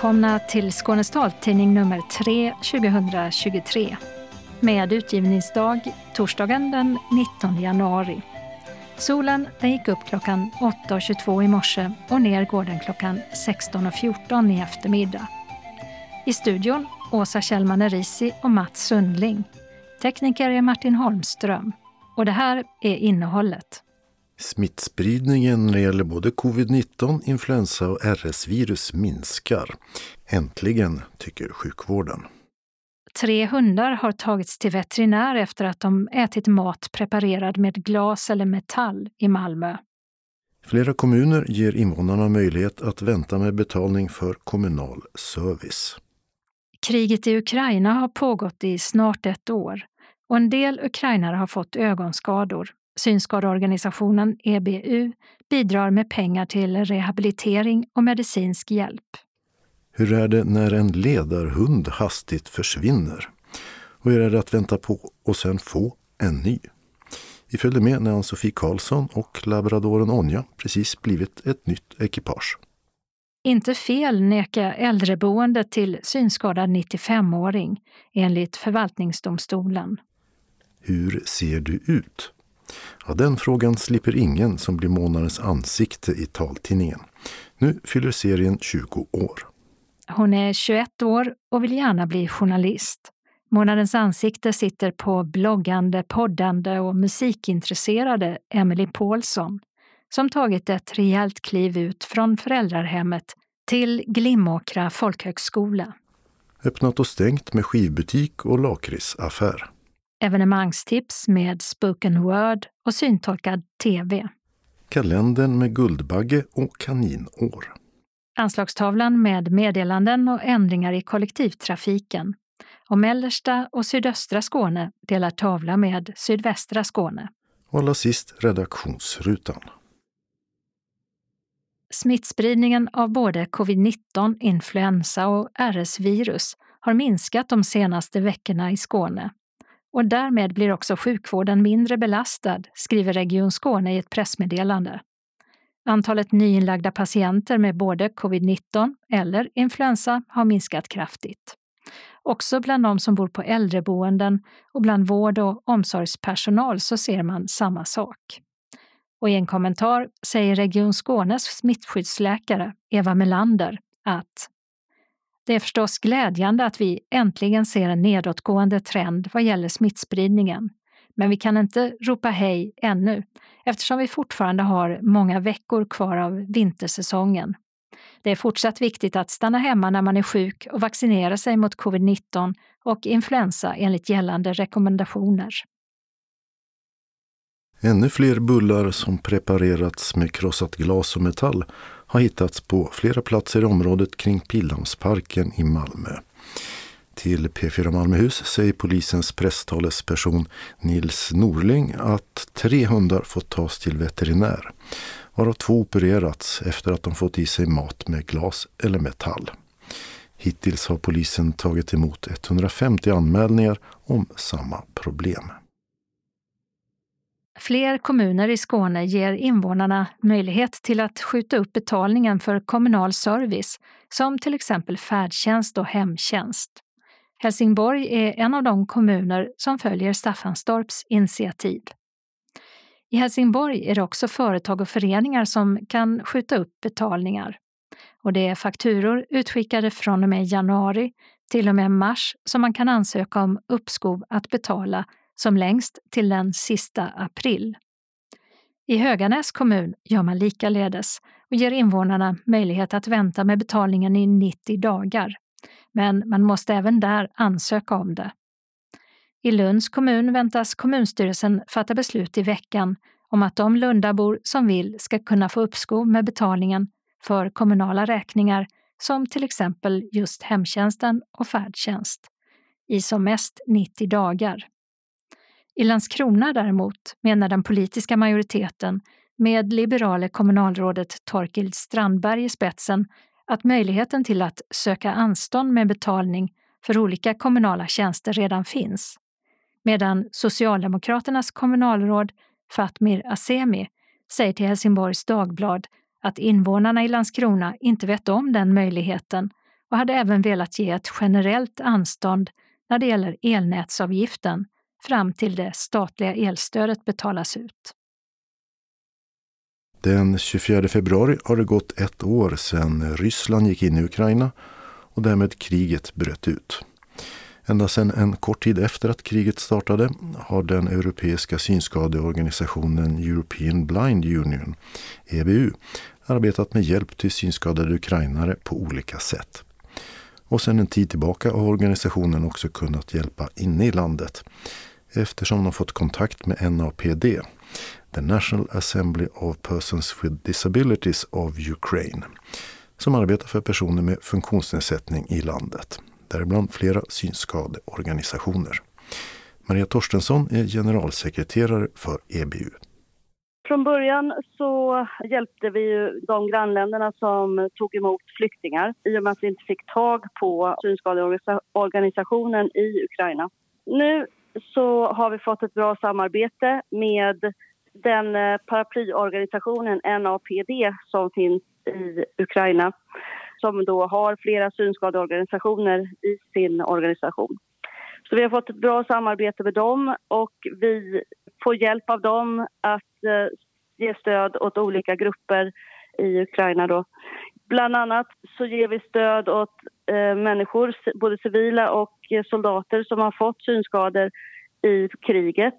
Välkomna till Skånes taltidning nummer 3 2023 med utgivningsdag torsdagen den 19 januari. Solen den gick upp klockan 8.22 i morse och ner går den klockan 16.14 i eftermiddag. I studion Åsa Kjellman Erisi och Mats Sundling. Tekniker är Martin Holmström. Och det här är innehållet. Smittspridningen när det gäller både covid-19, influensa och RS-virus minskar. Äntligen, tycker sjukvården. Tre hundar har tagits till veterinär efter att de ätit mat preparerad med glas eller metall i Malmö. Flera kommuner ger invånarna möjlighet att vänta med betalning för kommunal service. Kriget i Ukraina har pågått i snart ett år och en del ukrainare har fått ögonskador. Synskadeorganisationen EBU bidrar med pengar till rehabilitering och medicinsk hjälp. Hur är det när en ledarhund hastigt försvinner? Och hur är det att vänta på och sen få en ny? Vi följde med när Ann-Sofie Karlsson och labradoren Onja precis blivit ett nytt ekipage. Inte fel neka äldreboende till synskadad 95-åring enligt förvaltningsdomstolen. Hur ser du ut? Ja, den frågan slipper ingen som blir månadens ansikte i taltidningen. Nu fyller serien 20 år. Hon är 21 år och vill gärna bli journalist. Månadens ansikte sitter på bloggande, poddande och musikintresserade Emily Paulsson som tagit ett rejält kliv ut från föräldrarhemmet till Glimåkra folkhögskola. Öppnat och stängt med skivbutik och lakritsaffär. Evenemangstips med spoken word och syntolkad TV. Kalendern med Guldbagge och Kaninår. Anslagstavlan med meddelanden och ändringar i kollektivtrafiken. Och mellersta och sydöstra Skåne delar tavla med sydvästra Skåne. Och allra sist redaktionsrutan. Smittspridningen av både covid-19, influensa och RS-virus har minskat de senaste veckorna i Skåne. Och därmed blir också sjukvården mindre belastad, skriver Region Skåne i ett pressmeddelande. Antalet nyinlagda patienter med både covid-19 eller influensa har minskat kraftigt. Också bland de som bor på äldreboenden och bland vård och omsorgspersonal så ser man samma sak. Och i en kommentar säger Region Skånes smittskyddsläkare Eva Melander att det är förstås glädjande att vi äntligen ser en nedåtgående trend vad gäller smittspridningen. Men vi kan inte ropa hej ännu eftersom vi fortfarande har många veckor kvar av vintersäsongen. Det är fortsatt viktigt att stanna hemma när man är sjuk och vaccinera sig mot covid-19 och influensa enligt gällande rekommendationer. Ännu fler bullar som preparerats med krossat glas och metall har hittats på flera platser i området kring Pildammsparken i Malmö. Till P4 Malmöhus säger polisens presstalesperson Nils Norling att tre hundar fått tas till veterinär, varav två opererats efter att de fått i sig mat med glas eller metall. Hittills har polisen tagit emot 150 anmälningar om samma problem. Fler kommuner i Skåne ger invånarna möjlighet till att skjuta upp betalningen för kommunal service, som till exempel färdtjänst och hemtjänst. Helsingborg är en av de kommuner som följer Staffanstorps initiativ. I Helsingborg är det också företag och föreningar som kan skjuta upp betalningar. Och det är fakturor utskickade från och med januari till och med mars som man kan ansöka om uppskov att betala som längst till den sista april. I Höganäs kommun gör man likaledes och ger invånarna möjlighet att vänta med betalningen i 90 dagar. Men man måste även där ansöka om det. I Lunds kommun väntas kommunstyrelsen fatta beslut i veckan om att de Lundabor som vill ska kunna få uppskov med betalningen för kommunala räkningar som till exempel just hemtjänsten och färdtjänst i som mest 90 dagar. I Landskrona däremot menar den politiska majoriteten med liberale kommunalrådet Torkild Strandberg i spetsen att möjligheten till att söka anstånd med betalning för olika kommunala tjänster redan finns. Medan Socialdemokraternas kommunalråd Fatmir Asemi säger till Helsingborgs Dagblad att invånarna i Landskrona inte vet om den möjligheten och hade även velat ge ett generellt anstånd när det gäller elnätsavgiften fram till det statliga elstödet betalas ut. Den 24 februari har det gått ett år sedan Ryssland gick in i Ukraina och därmed kriget bröt ut. Ända sedan en kort tid efter att kriget startade har den europeiska synskadeorganisationen European Blind Union, EBU, arbetat med hjälp till synskadade ukrainare på olika sätt. Och sedan en tid tillbaka har organisationen också kunnat hjälpa inne i landet eftersom de fått kontakt med NAPD, The National Assembly of Persons with Disabilities of Ukraine, som arbetar för personer med funktionsnedsättning i landet, däribland flera synskadeorganisationer. Maria Torstensson är generalsekreterare för EBU. Från början så hjälpte vi ju de grannländerna som tog emot flyktingar i och med att vi inte fick tag på synskadeorganisationen i Ukraina. Nu så har vi fått ett bra samarbete med den eh, paraplyorganisationen NAPD som finns i Ukraina som då har flera synskadeorganisationer i sin organisation. Så vi har fått ett bra samarbete med dem och vi får hjälp av dem att eh, ge stöd åt olika grupper i Ukraina. Då. Bland annat så ger vi stöd åt människor, både civila och soldater som har fått synskador i kriget.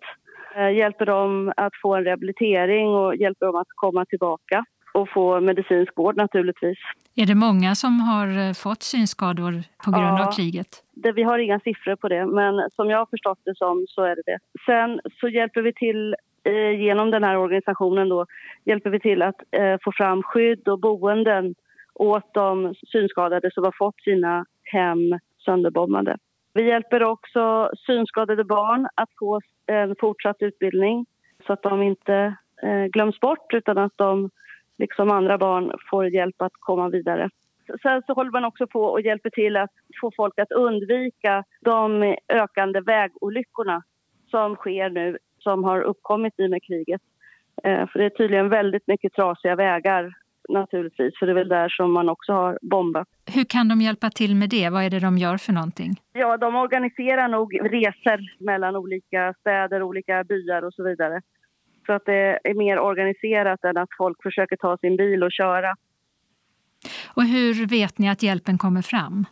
Eh, hjälper dem att få en rehabilitering och hjälper dem att komma tillbaka och få medicinsk vård naturligtvis. Är det många som har eh, fått synskador på grund ja, av kriget? Det, vi har inga siffror på det, men som jag har förstått det som så är det det. Sen så hjälper vi till eh, genom den här organisationen då, hjälper vi till att eh, få fram skydd och boenden åt de synskadade som har fått sina hem sönderbombade. Vi hjälper också synskadade barn att få en fortsatt utbildning så att de inte eh, glöms bort utan att de liksom andra barn får hjälp att komma vidare. Sen så håller man också på och hjälper till att få folk att undvika de ökande vägolyckorna som sker nu, som har uppkommit i med kriget. Eh, för det är tydligen väldigt mycket trasiga vägar naturligtvis, för det är väl där som man också har bombat. Hur kan de hjälpa till med det? Vad är det de gör för någonting? Ja, de organiserar nog resor mellan olika städer, olika byar och så vidare. Så att det är mer organiserat än att folk försöker ta sin bil och köra. Och hur vet ni att hjälpen kommer fram?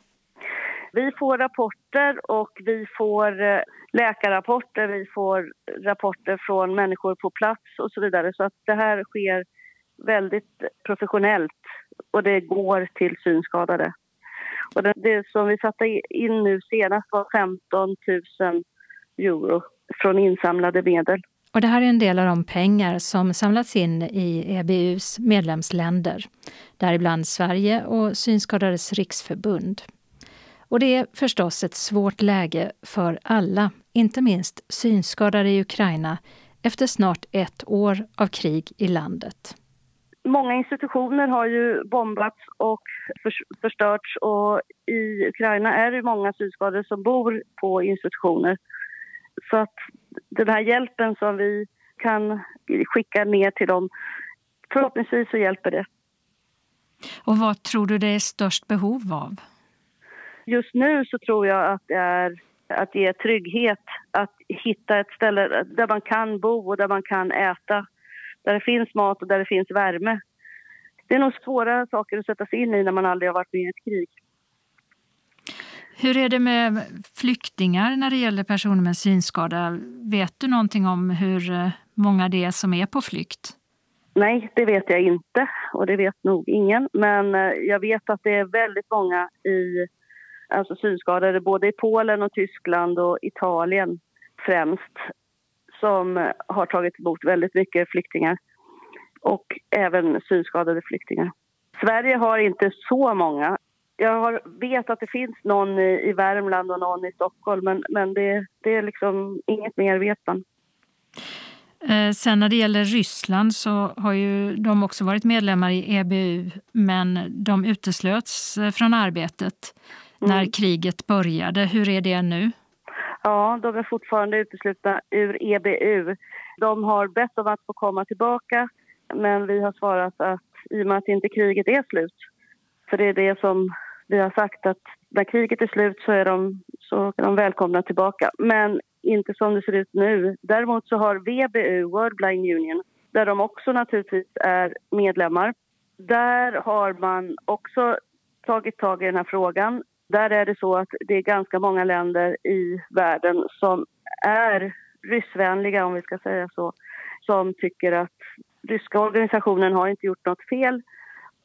Vi får rapporter och vi får eh, läkarrapporter, vi får rapporter från människor på plats och så vidare. Så att det här sker väldigt professionellt och det går till synskadade. Och det, det som vi satte in nu senast var 15 000 euro från insamlade medel. Och det här är en del av de pengar som samlats in i EBUs medlemsländer, däribland Sverige och Synskadades riksförbund. Och det är förstås ett svårt läge för alla, inte minst synskadade i Ukraina, efter snart ett år av krig i landet. Många institutioner har ju bombats och förstörts och i Ukraina är det många synskadade som bor på institutioner. Så att den här hjälpen som vi kan skicka ner till dem, förhoppningsvis så hjälper det. Och vad tror du det är störst behov av? Just nu så tror jag att det är att ge trygghet, att hitta ett ställe där man kan bo och där man kan äta där det finns mat och där det finns värme. Det är nog svåra saker att sätta sig in i när man aldrig har varit med i ett krig. Hur är det med flyktingar när det gäller personer med synskada? Vet du någonting om hur eh, många det är som är på flykt? Nej, det vet jag inte och det vet nog ingen. Men eh, jag vet att det är väldigt många i, alltså synskadade både i Polen och Tyskland och Italien främst som har tagit emot väldigt mycket flyktingar och även synskadade flyktingar. Sverige har inte så många. Jag har, vet att det finns någon i, i Värmland och någon i Stockholm men, men det, det är liksom inget mer vet man. Eh, sen när det gäller Ryssland så har ju de också varit medlemmar i EBU men de uteslöts eh, från arbetet när mm. kriget började. Hur är det nu? Ja, de är fortfarande uteslutna ur EBU. De har bett om att få komma tillbaka men vi har svarat att i och med att inte kriget är slut, för det är det som vi har sagt att när kriget är slut så är de, så är de välkomna tillbaka. Men inte som det ser ut nu. Däremot så har VBU, World Blind Union, där de också naturligtvis är medlemmar. Där har man också tagit tag i den här frågan. Där är det så att det är ganska många länder i världen som är ryssvänliga, om vi ska säga så, som tycker att ryska organisationen har inte gjort något fel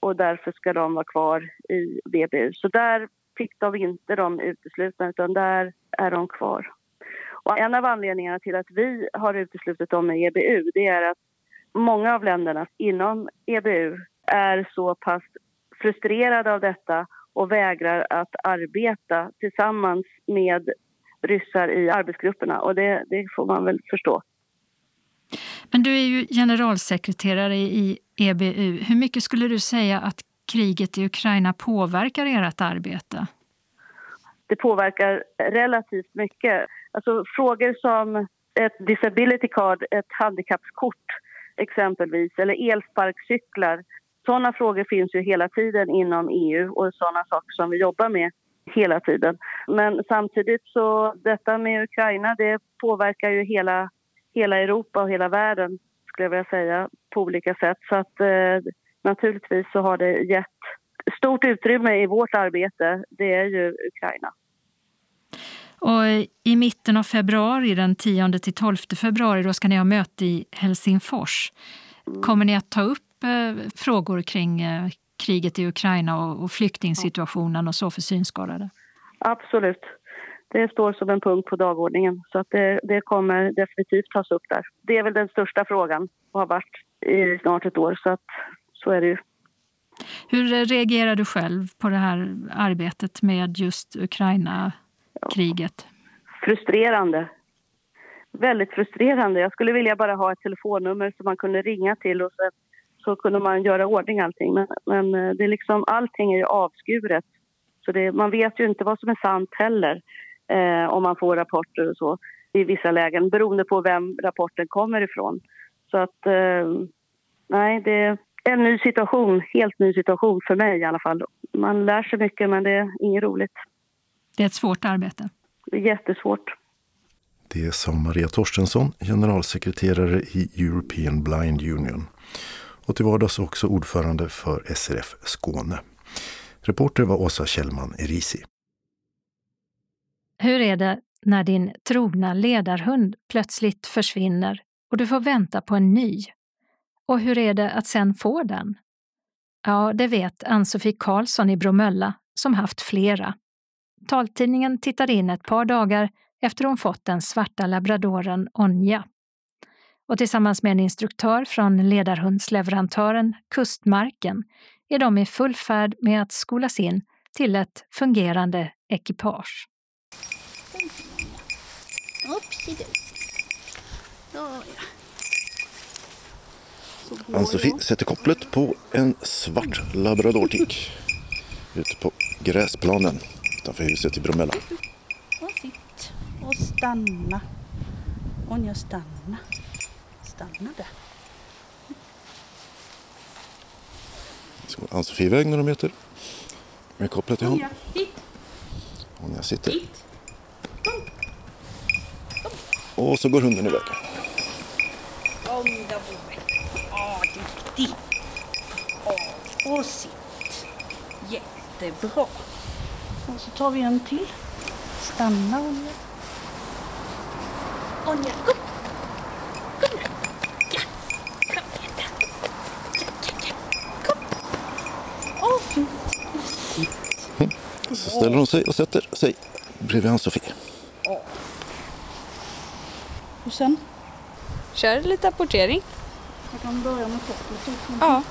och därför ska de vara kvar i VBU. Så där fick de inte de uteslutna, utan där är de kvar. Och en av anledningarna till att vi har uteslutit dem i EBU det är att många av länderna inom EBU är så pass frustrerade av detta och vägrar att arbeta tillsammans med ryssar i arbetsgrupperna. Och det, det får man väl förstå. Men du är ju generalsekreterare i EBU. Hur mycket skulle du säga att kriget i Ukraina påverkar ert arbete? Det påverkar relativt mycket. Alltså frågor som ett disability card, ett handikappskort exempelvis, eller elsparkcyklar. Sådana frågor finns ju hela tiden inom EU och sådana saker som vi jobbar med hela tiden. Men samtidigt så detta med Ukraina det påverkar ju hela, hela Europa och hela världen skulle jag vilja säga på olika sätt. Så att eh, naturligtvis så har det gett stort utrymme i vårt arbete. Det är ju Ukraina. Och I mitten av februari, den 10 till 12 februari, då ska ni ha möte i Helsingfors. Mm. Kommer ni att ta upp eh, frågor kring eh, kriget i Ukraina och, och flyktingsituationen och så för synskadade? Absolut. Det står som en punkt på dagordningen så att det, det kommer definitivt tas upp där. Det är väl den största frågan och har varit i snart ett år så att så är det ju. Hur reagerar du själv på det här arbetet med just Ukraina-kriget? Frustrerande. Väldigt frustrerande. Jag skulle vilja bara ha ett telefonnummer som man kunde ringa till och så, kunde man göra ordning allting. Men, men eh, det är liksom, allting är ju avskuret. Så det, man vet ju inte vad som är sant heller eh, om man får rapporter och så i vissa lägen beroende på vem rapporten kommer ifrån. Så att eh, nej, det är en ny situation, helt ny situation för mig i alla fall. Man lär sig mycket men det är inget roligt. Det är ett svårt arbete. Det är jättesvårt. Det sa Maria Torstensson, generalsekreterare i European Blind Union och till vardags också ordförande för SRF Skåne. Reporter var Åsa Kjellman Erisi. Hur är det när din trogna ledarhund plötsligt försvinner och du får vänta på en ny? Och hur är det att sen få den? Ja, det vet Ann-Sofie Karlsson i Bromölla som haft flera. Taltidningen tittade in ett par dagar efter hon fått den svarta labradoren Onja. Och tillsammans med en instruktör från ledarhundsleverantören Kustmarken är de i full färd med att skolas in till ett fungerande ekipage. Ann-Sofie sätter kopplet på en svart labradortik ute på gräsplanen utanför huset i Bromölla. Och sitt och stanna. Onja stanna. Stanna där. Så går Ann-Sofie iväg några meter med kopplet i hand. Onja, hit. Onja sitter. Hit. Och så går hunden iväg. Kom då Bove. Åh, duktig. Åh, och sitt. Jättebra. Och så tar vi en till. Stanna Onja. Onja, kom. Kom nu. Ja. Kom igen där. Ja, ja, ja. Kom. Åh, fint. Och sitt. Så ställer hon sig och sätter sig bredvid Ann-Sofie. Och sen? Kör lite apportering. Jag kan börja med kopplet. Ja.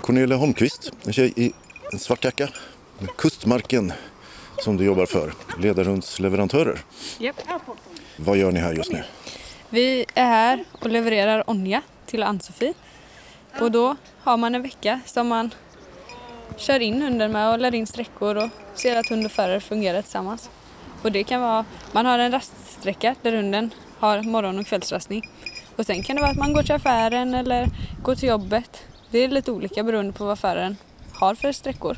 Cornelia Holmqvist, en tjej i en svart jacka med Kustmarken som du jobbar för, ledarhundsleverantörer. Yep. Vad gör ni här just nu? Vi är här och levererar Onja till Ann-Sofie. Och då har man en vecka som man kör in hunden med och lär in sträckor och ser att hund och förare fungerar tillsammans. Och det kan vara, man har en raststräcka där hunden har morgon och kvällsrastning. Och sen kan det vara att man går till affären eller går till jobbet Det är lite olika beroende på vad föraren har för sträckor.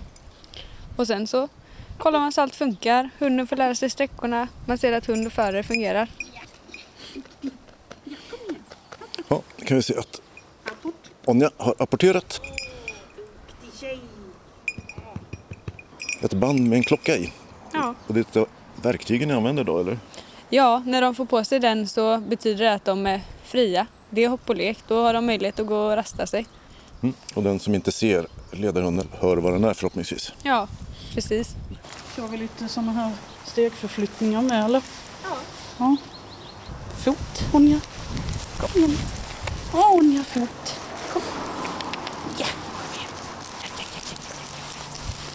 Och sen så kollar man så allt funkar. Hunden får lära sig sträckorna. Man ser att hund och förare fungerar. Ja, kan vi se att Onja har apporterat ett band med en klocka i. Ja. Och det är verktygen ni använder då eller? Ja, när de får på sig den så betyder det att de är fria. Det är hopp och lek. Då har de möjlighet att gå och rasta sig. Mm. Och den som inte ser ledarhunden hör vad den är förhoppningsvis. Ja, precis. Kör vi lite sådana här stegförflyttningar med eller? Ja. ja. Fot, Onja. Kom igen. Ja, Onja, fot. Kom. Ja.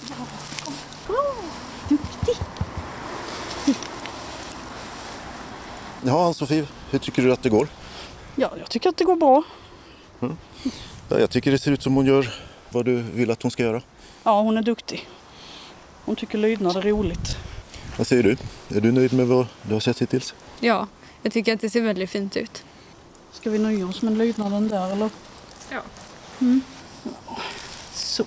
Ja, kom. Bra. Duktig. Ja, Ann-Sofie, hur tycker du att det går? Ja, jag tycker att det går bra. Ja, jag tycker det ser ut som hon gör vad du vill att hon ska göra. Ja, hon är duktig. Hon tycker lydnad är roligt. Vad säger du? Är du nöjd med vad du har sett hittills? Ja, jag tycker att det ser väldigt fint ut. Ska vi nöja oss med lydnaden där eller? Ja. Mm. Ja, Så.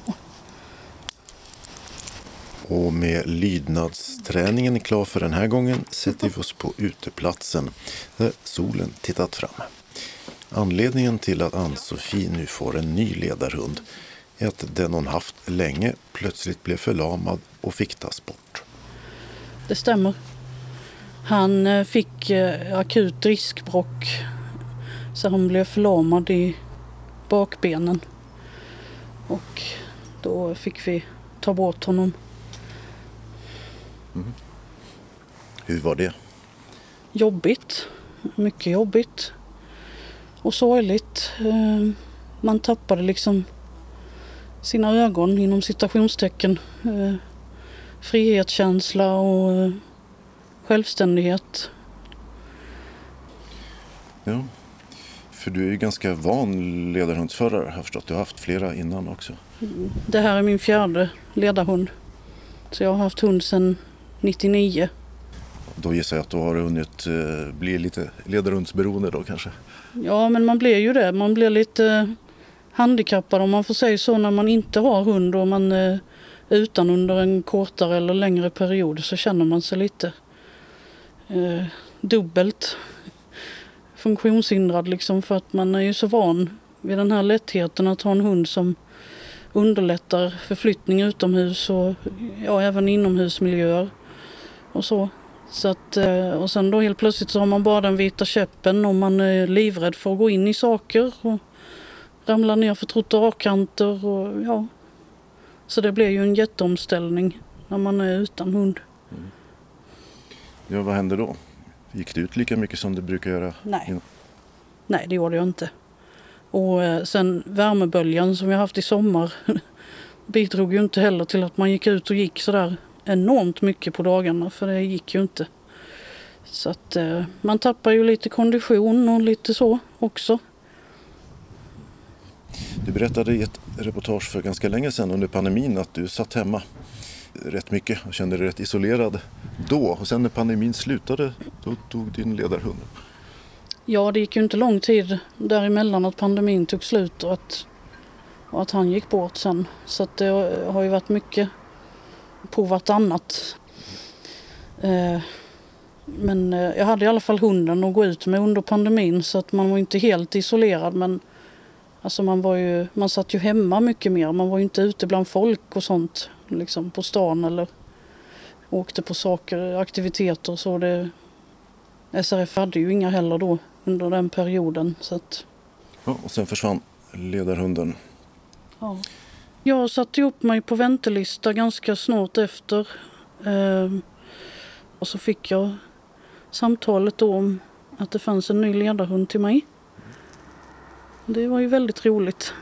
Och med lydnadsträningen klar för den här gången sätter vi oss på uteplatsen där solen tittat fram. Anledningen till att Ann-Sofie nu får en ny ledarhund är att den hon haft länge plötsligt blev förlamad och fick tas bort. Det stämmer. Han eh, fick eh, akut riskbråck så han blev förlamad i bakbenen. Och då fick vi ta bort honom. Hur var det? Jobbigt. Mycket jobbigt. Och sorgligt. Eh, Man tappade liksom sina ögon inom citationstecken. Eh, Frihetskänsla och eh, självständighet. Ja. För du är ju ganska van ledarhundsförare har jag förstått. Du har haft flera innan också. Det här är min fjärde ledarhund. Så jag har haft hund sedan 99. Då gissar jag att du har hunnit eh, bli lite ledarhundsberoende då kanske. Ja, men man blir ju det. Man blir lite handikappad om man får säga så när man inte har hund och man är utan under en kortare eller längre period så känner man sig lite eh, dubbelt funktionshindrad liksom för att man är ju så van vid den här lättheten att ha en hund som underlättar förflyttning utomhus och ja, även inomhusmiljöer och så. Så att, eh, och sen då helt plötsligt så har man bara den vita käppen och man är livrädd för att gå in i saker och ramla ner för trottoarkanter och ja. Så det blir ju en jätteomställning när man är utan hund. Ja, vad hände då? Gick det ut lika mycket som det brukar göra? Nej. innan? Nej, det gjorde jag inte. Och eh, sen värmeböljan som vi haft i sommar bidrog ju inte heller till att man gick ut och gick sådär enormt mycket på dagarna för det gick ju inte. Så att eh, man tappar ju lite kondition och lite så också. Du berättade i ett reportage för ganska länge sedan under pandemin att du satt hemma rätt mycket och kände dig rätt isolerad då. Och sen när pandemin slutade, då tog din ledarhund. Ja, det gick ju inte lång tid däremellan att pandemin tog slut och att, och att han gick bort sen. Så det har ju varit mycket på vartannat. Eh, men eh, jag hade i alla fall hunden att gå ut med under pandemin så att man var inte helt isolerad men alltså man var ju, man satt ju hemma mycket mer. Man var ju inte ute bland folk och sånt liksom på stan eller åkte på saker, aktiviteter och så. Det, SRF hade ju inga heller då under den perioden. Så att, Ja, och sen försvann ledarhunden. ja. Jag satte upp mig på väntelista ganska snart efter. Ehm, och så fick jag samtalet om att det fanns en ny ledarhund till mig. Det var ju väldigt roligt.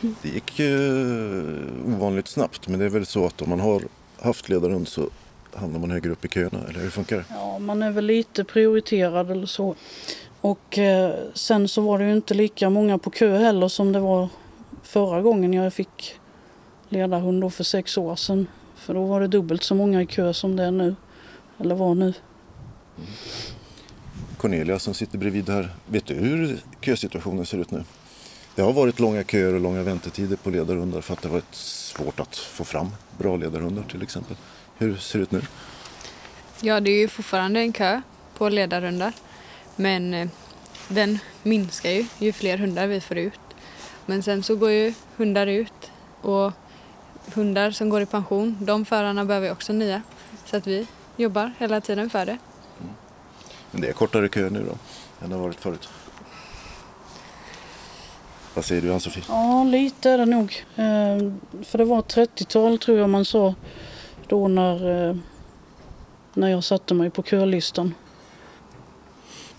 Det gick eh, ovanligt snabbt men det är väl så att om man har haft ledarhund så hamnar man högre upp i köerna eller hur funkar det? Ja, man är väl lite prioriterad eller så. Och eh, sen så var det ju inte lika många på kö heller som det var förra gången jag fick ledarhund då för sex år sedan. För då var det dubbelt så många i kö som det är nu. Eller var nu. Cornelia som sitter bredvid här, vet du hur kösituationen ser ut nu? Det har varit långa köer och långa väntetider på ledarhundar för att det har varit svårt att få fram bra ledarhundar till exempel. Hur ser det ut nu? Ja, det är ju fortfarande en kö på ledarhundar. Men eh, den minskar ju ju fler hundar vi får ut. Men sen så går ju hundar ut och hundar som går i pension, de förarna behöver också nya. Så att vi jobbar hela tiden för det. Men det är kortare kö nu då än det har varit förut. Vad säger du Ann-Sofie? Ja, lite är det nog. Eh, för det var 30-tal tror jag man sa då när, eh, när jag satte mig på kölistan.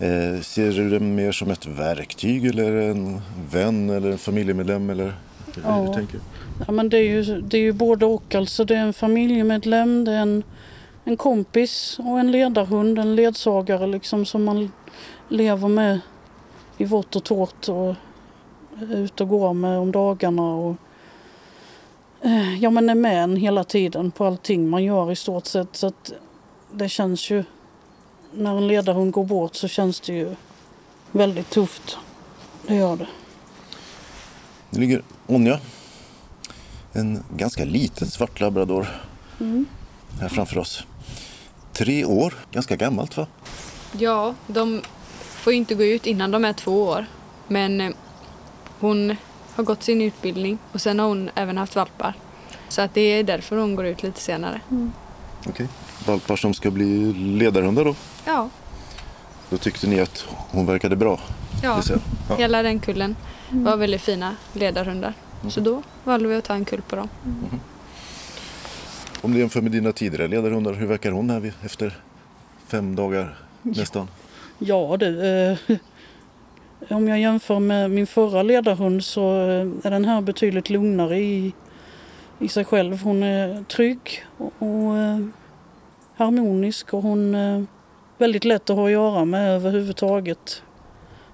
Eh, ser du det mer som ett verktyg eller en vän eller en familjemedlem? Eller hur, Ja. hur tänker? Ja, men det är ju, det är ju både och. Alltså, det är en familjemedlem, det är en, en kompis och en ledarhund, en ledsagare liksom, som man lever med i vått och torrt och är ute och går med om dagarna. Och, eh, ja, men är med en hela tiden på allting man gör i stort sett. Så att det känns ju, när en ledarhund går bort så känns det ju väldigt tufft. Det gör det. Nu ligger Onja, en ganska liten svart labrador Mm. här framför oss. Tre år, ganska gammalt va? Ja, de får ju inte gå ut innan de är två år. Men eh, hon har gått sin utbildning och sen har hon även haft valpar. Så att det är därför hon går ut lite senare. Okej. Valpar som ska bli ledarhundar då? Ja, Då tyckte ni att hon verkade bra? ja. Ja. hela den kullen var väldigt fina ledarhundar. Så då valde vi att ta en kull på dem. Om du jämför med dina tidigare ledarhundar, hur verkar hon här efter fem dagar nästan? Ja du, eh, om jag jämför med min förra ledarhund så eh, är den här betydligt lugnare i, i sig själv. Hon är trygg och, och eh, harmonisk och hon är väldigt lätt att ha att göra med överhuvudtaget.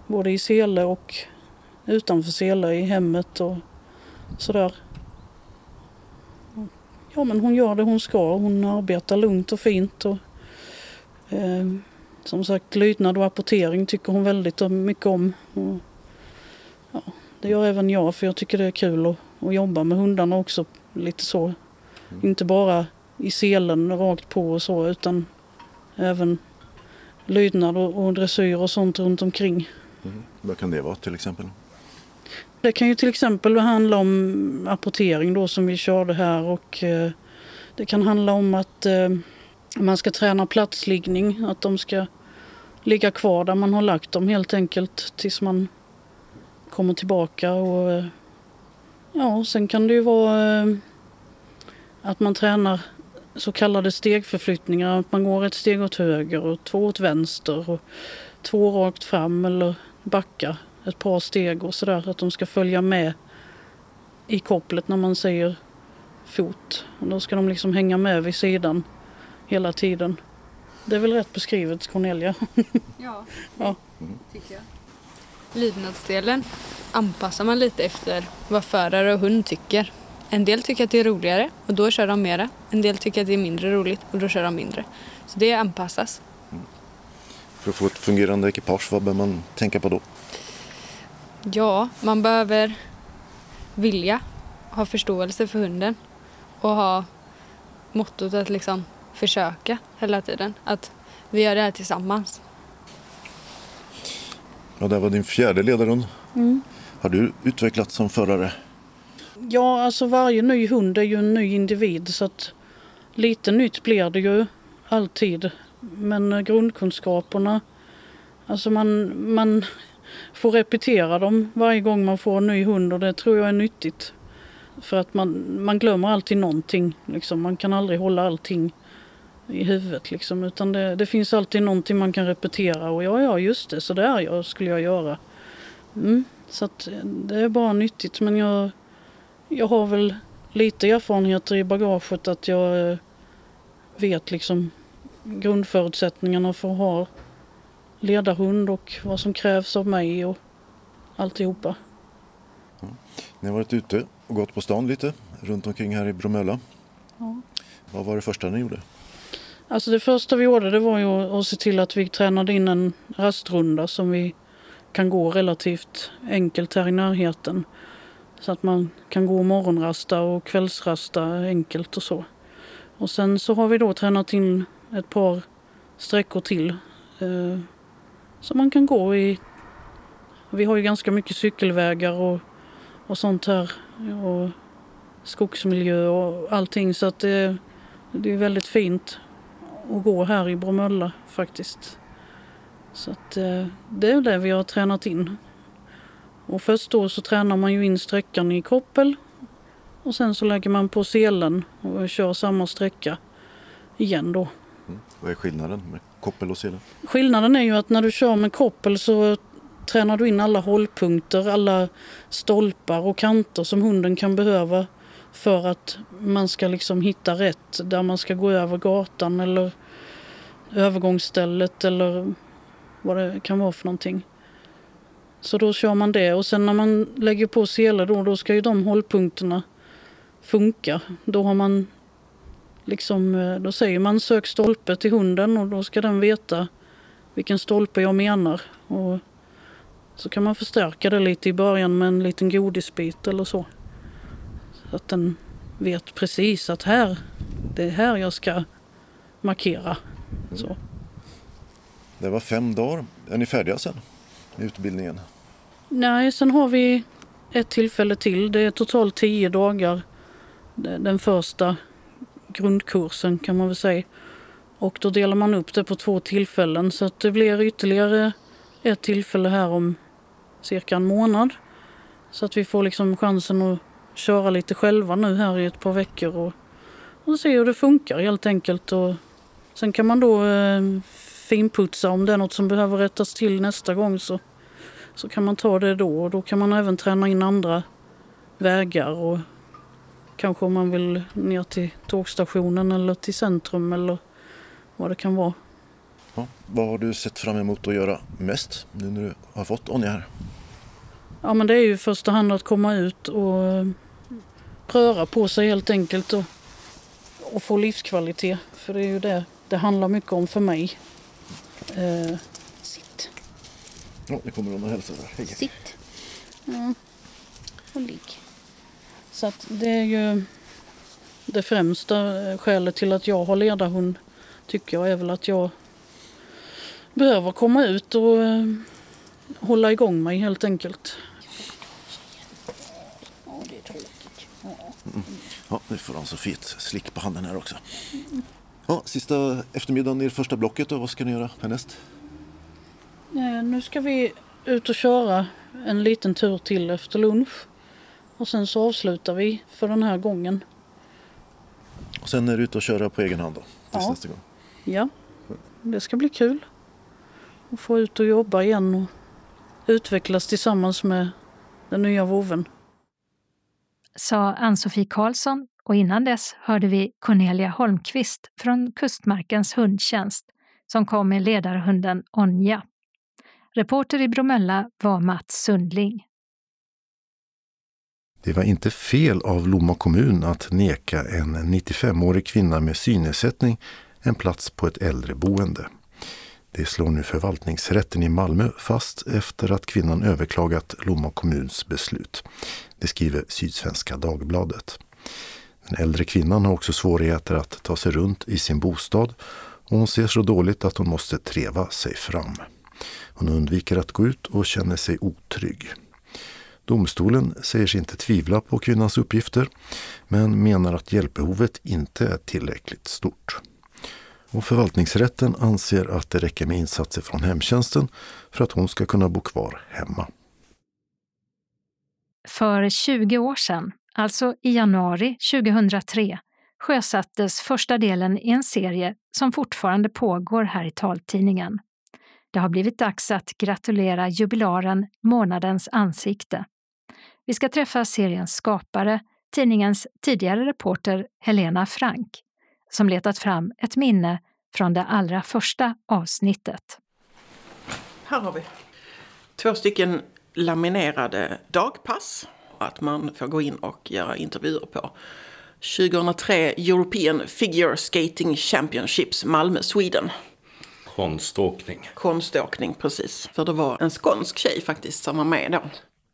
Både i sele och utanför sele, i hemmet och sådär. Ja men hon gör det hon ska. Hon arbetar lugnt och fint. Och, eh, som sagt, lydnad och apportering tycker hon väldigt mycket om. Och, ja, det gör även jag för jag tycker det är kul att, att jobba med hundarna också. Lite så. Inte bara i selen rakt på och så utan även lydnad och, och dressyr och sånt runt omkring. Mm. Vad kan det vara till exempel? Det kan ju till exempel handla om apportering då som vi körde här och eh, det kan handla om att eh, man ska träna platsliggning, att de ska ligga kvar där man har lagt dem helt enkelt tills man kommer tillbaka. Och, eh, ja, sen kan det ju vara eh, att man tränar så kallade stegförflyttningar, att man går ett steg åt höger och två åt vänster och två rakt fram eller backa ett par steg och sådär. Att de ska följa med i kopplet när man säger fot. Och då ska de liksom hänga med vid sidan hela tiden. Det är väl rätt beskrivet Cornelia? Ja, Ja. tycker jag. Lydnadsdelen anpassar man lite efter vad förare och hund tycker. En del tycker att det är roligare och då kör de mera. En del tycker att det är mindre roligt och då kör de mindre. Så det anpassas. För att få ett fungerande ekipage, vad bör man tänka på då? Ja, man behöver vilja, ha förståelse för hunden och ha mottot att liksom försöka hela tiden. Att vi gör det här tillsammans. Ja, det var din fjärde ledarhund. Mm. Har du utvecklats som förare? Ja, alltså varje ny hund är ju en ny individ så att lite nytt blir det ju alltid. Men grundkunskaperna, alltså man, man får repetera dem varje gång man får en ny hund och det tror jag är nyttigt. För att man, man glömmer alltid någonting. Liksom. Man kan aldrig hålla allting i huvudet. Liksom. Utan det, det finns alltid någonting man kan repetera. Och ja, ja, just det, så där jag, skulle jag göra. Mm. Så att det är bara nyttigt. Men jag, jag har väl lite erfarenheter i bagaget att jag eh, vet liksom grundförutsättningarna för att ha ledarhund och vad som krävs av mig och alltihopa. Ni har varit ute och gått på stan lite runt omkring här i Bromölla. Ja. Vad var det första ni gjorde? Alltså det första vi gjorde det var ju att se till att vi tränade in en rastrunda som vi kan gå relativt enkelt här i närheten. Så att man kan gå morgonrasta och kvällsrasta enkelt och så. Och sen så har vi då tränat in ett par sträckor till. Eh, som man kan gå i. Vi har ju ganska mycket cykelvägar och, och sånt här. Och skogsmiljö och allting så att det, det är väldigt fint att gå här i Bromölla faktiskt. Så att eh, det är det vi har tränat in. Och först då så tränar man ju in sträckan i koppel och sen så lägger man på selen och kör samma sträcka igen då. Mm. Vad är skillnaden med koppel och selen? Skillnaden är ju att när du kör med koppel så tränar du in alla hållpunkter, alla stolpar och kanter som hunden kan behöva för att man ska liksom hitta rätt där man ska gå över gatan eller övergångsstället eller vad det kan vara för någonting. Så då kör man det och sen när man lägger på sele då, då ska ju de hållpunkterna funka. Då har man liksom, eh, då säger man sök stolpe till hunden och då ska den veta vilken stolpe jag menar. Och så kan man förstärka det lite i början med en liten godisbit eller så. Så att den vet precis att här, det är här jag ska markera. Så. Det var fem dagar. Är ni färdiga sen med utbildningen? Nej, sen har vi ett tillfälle till. Det är totalt tio dagar. Eh, den första grundkursen kan man väl säga. Och då delar man upp det på två tillfällen så att det blir ytterligare ett tillfälle här om cirka en månad. Så att vi får liksom chansen att köra lite själva nu här i ett par veckor och, och se hur det funkar helt enkelt. Och sen kan man då eh, finputsa om det är något som behöver rättas till nästa gång så, så kan man ta det då. Och då kan man även träna in andra vägar och kanske om man vill ner till tågstationen eller till centrum eller vad det kan vara. Ja, vad har du sett fram emot att göra mest nu när du har fått Onja här? Ja men det är ju i första hand att komma ut och eh, röra på sig helt enkelt och, och få livskvalitet. För det är ju det det handlar mycket om för mig. Sitt. Ja, det kommer någon och hälsar där. Hej. Sitt. Ja. Och ligg. Så att det är ju det främsta skälet till att jag har ledarhund tycker jag är väl att jag behöver komma ut och uh, hålla igång mig helt enkelt. Ja, det är tråkigt. Ja. Mm. ja, nu får han så fint slick på handen här också. Ja, sista eftermiddagen i första blocket då, vad ska ni göra härnäst? Eh, nu ska vi ut och köra en liten tur till efter lunch. Och sen så avslutar vi för den här gången. Och sen är du ute och köra på egen hand då? Tills ja. nästa gång? Ja, det ska bli kul. Att få ut och jobba igen och utvecklas tillsammans med den nya voven. Sa Ann-Sofie Karlsson och innan dess hörde vi Cornelia Holmqvist från Kustmarkens hundtjänst som kom med ledarhunden Onja. Reporter i Bromölla var Mats Sundling. Det var inte fel av Lomma kommun att neka en 95-årig kvinna med synnedsättning en plats på ett äldreboende. Det slår nu förvaltningsrätten i Malmö fast efter att kvinnan överklagat Lomma kommuns beslut. Det skriver Sydsvenska Dagbladet. Den äldre kvinnan har också svårigheter att ta sig runt i sin bostad och hon ser så dåligt att hon måste treva sig fram. Hon undviker att gå ut och känner sig otrygg. Domstolen säger sig inte tvivla på kvinnans uppgifter men menar att hjälpbehovet inte är tillräckligt stort. Och förvaltningsrätten anser att det räcker med insatser från hemtjänsten för att hon ska kunna bo kvar hemma. För 20 år sedan alltså i januari 2003, sjösattes första delen i en serie som fortfarande pågår här i taltidningen. Det har blivit dags att gratulera jubilaren Månadens ansikte. Vi ska träffa seriens skapare, tidningens tidigare reporter Helena Frank, som letat fram ett minne från det allra första avsnittet. Här har vi två stycken laminerade dagpass att man får gå in och göra intervjuer på. 2003 European Figure Skating Championships Malmö, Sweden. Konståkning. Konståkning, precis. För det var en skånsk tjej faktiskt som var med då.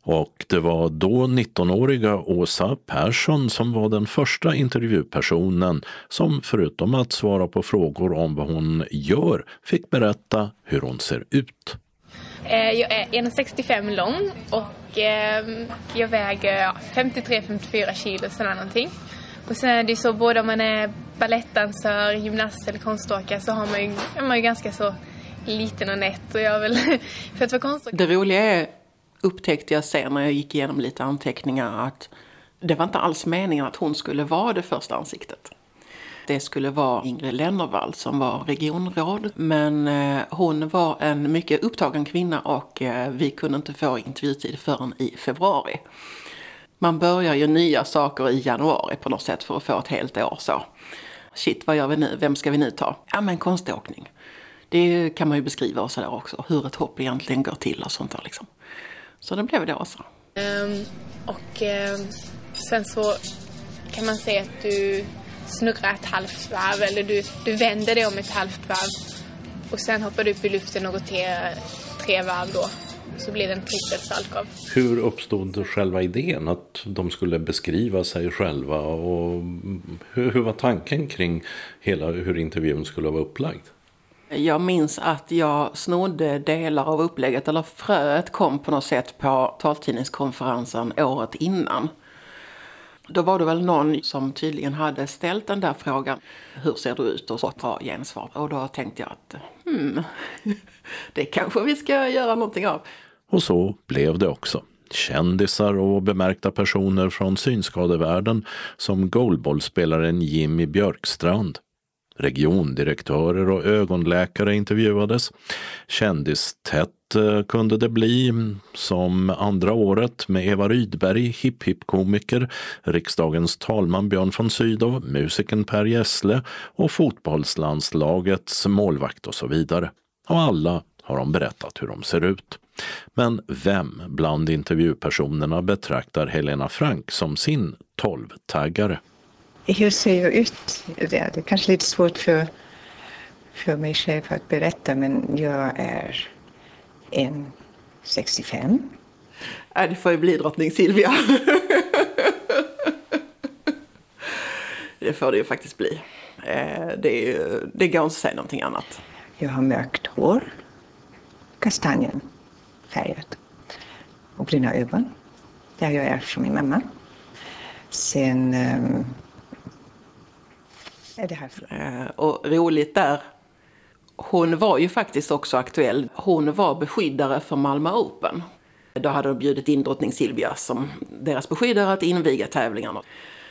Och det var då 19-åriga Åsa Persson som var den första intervjupersonen som förutom att svara på frågor om vad hon gör fick berätta hur hon ser ut. Eh, jag är 1,65 lång och ehm, jag väger 53-54 kilo sådär någonting. Och sen är det ju så både om man är balettdansör, gymnast eller konståkare så har man ju, är man ju ganska så liten och nätt och jag väl för att vara konståkare. Det roliga är, upptäckte jag sen när jag gick igenom lite anteckningar, att det var inte alls meningen att hon skulle vara det första ansiktet. Det skulle vara Ingrid Lennervall som var regionråd. Men eh, hon var en mycket upptagen kvinna och eh, vi kunde inte få intervjutid förrän i februari. Man börjar ju nya saker i januari på något sätt för att få ett helt år så. Shit, vad gör vi nu? Vem ska vi nu ta? Ja, men konståkning. Det kan man ju beskriva och sådär också. Hur ett hopp egentligen går till och sånt där liksom. Så det blev det också. Um, och um, sen så kan man säga att du snurrar ett halvt varv eller du, du vänder dig om ett halvt varv. Och sen hoppar du upp i luften och roterar tre varv då. Så blir det en trippelsalkov. Hur uppstod själva idén att de skulle beskriva sig själva och hur, hur var tanken kring hela hur intervjun skulle vara upplagd? Jag minns att jag snodde delar av upplägget, eller fröet kom på något sätt på taltidningskonferensen året innan. Då var det väl någon som tydligen hade ställt den där frågan. Hur ser du ut? Och så bra gensvar. Och då tänkte jag att hmm, det kanske vi ska göra någonting av. Och så blev det också. Kändisar och bemärkta personer från synskadevärlden som goalballspelaren Jimmy Björkstrand Regiondirektörer och ögonläkare intervjuades. Kändistätt Eh, kunde det bli, som andra året med Eva Rydberg, hipp-hipp-komiker, riksdagens talman Björn von Sydow, musikern Per Gessle och fotbollslandslagets målvakt och så vidare. Och alla har de berättat hur de ser ut. Men vem bland intervjupersonerna betraktar Helena Frank som sin tolvtaggare? hur ser jag ut? Det är kanske lite svårt för, för mig själv att berätta men jag är en 65. Äh, det får ju bli drottning Silvia. det får det ju faktiskt bli. Eh, det, är, det går inte att säga någonting annat. Jag har mörkt hår, kastanjenfärgat och bruna ögon. Där jag är som min mamma. Sen um, är det här? Eh, och roligt där, hon var ju faktiskt också aktuell. Hon var beskyddare för Malmö Open. Då hade de bjudit in drottning Silvia som deras beskyddare att inviga tävlingarna.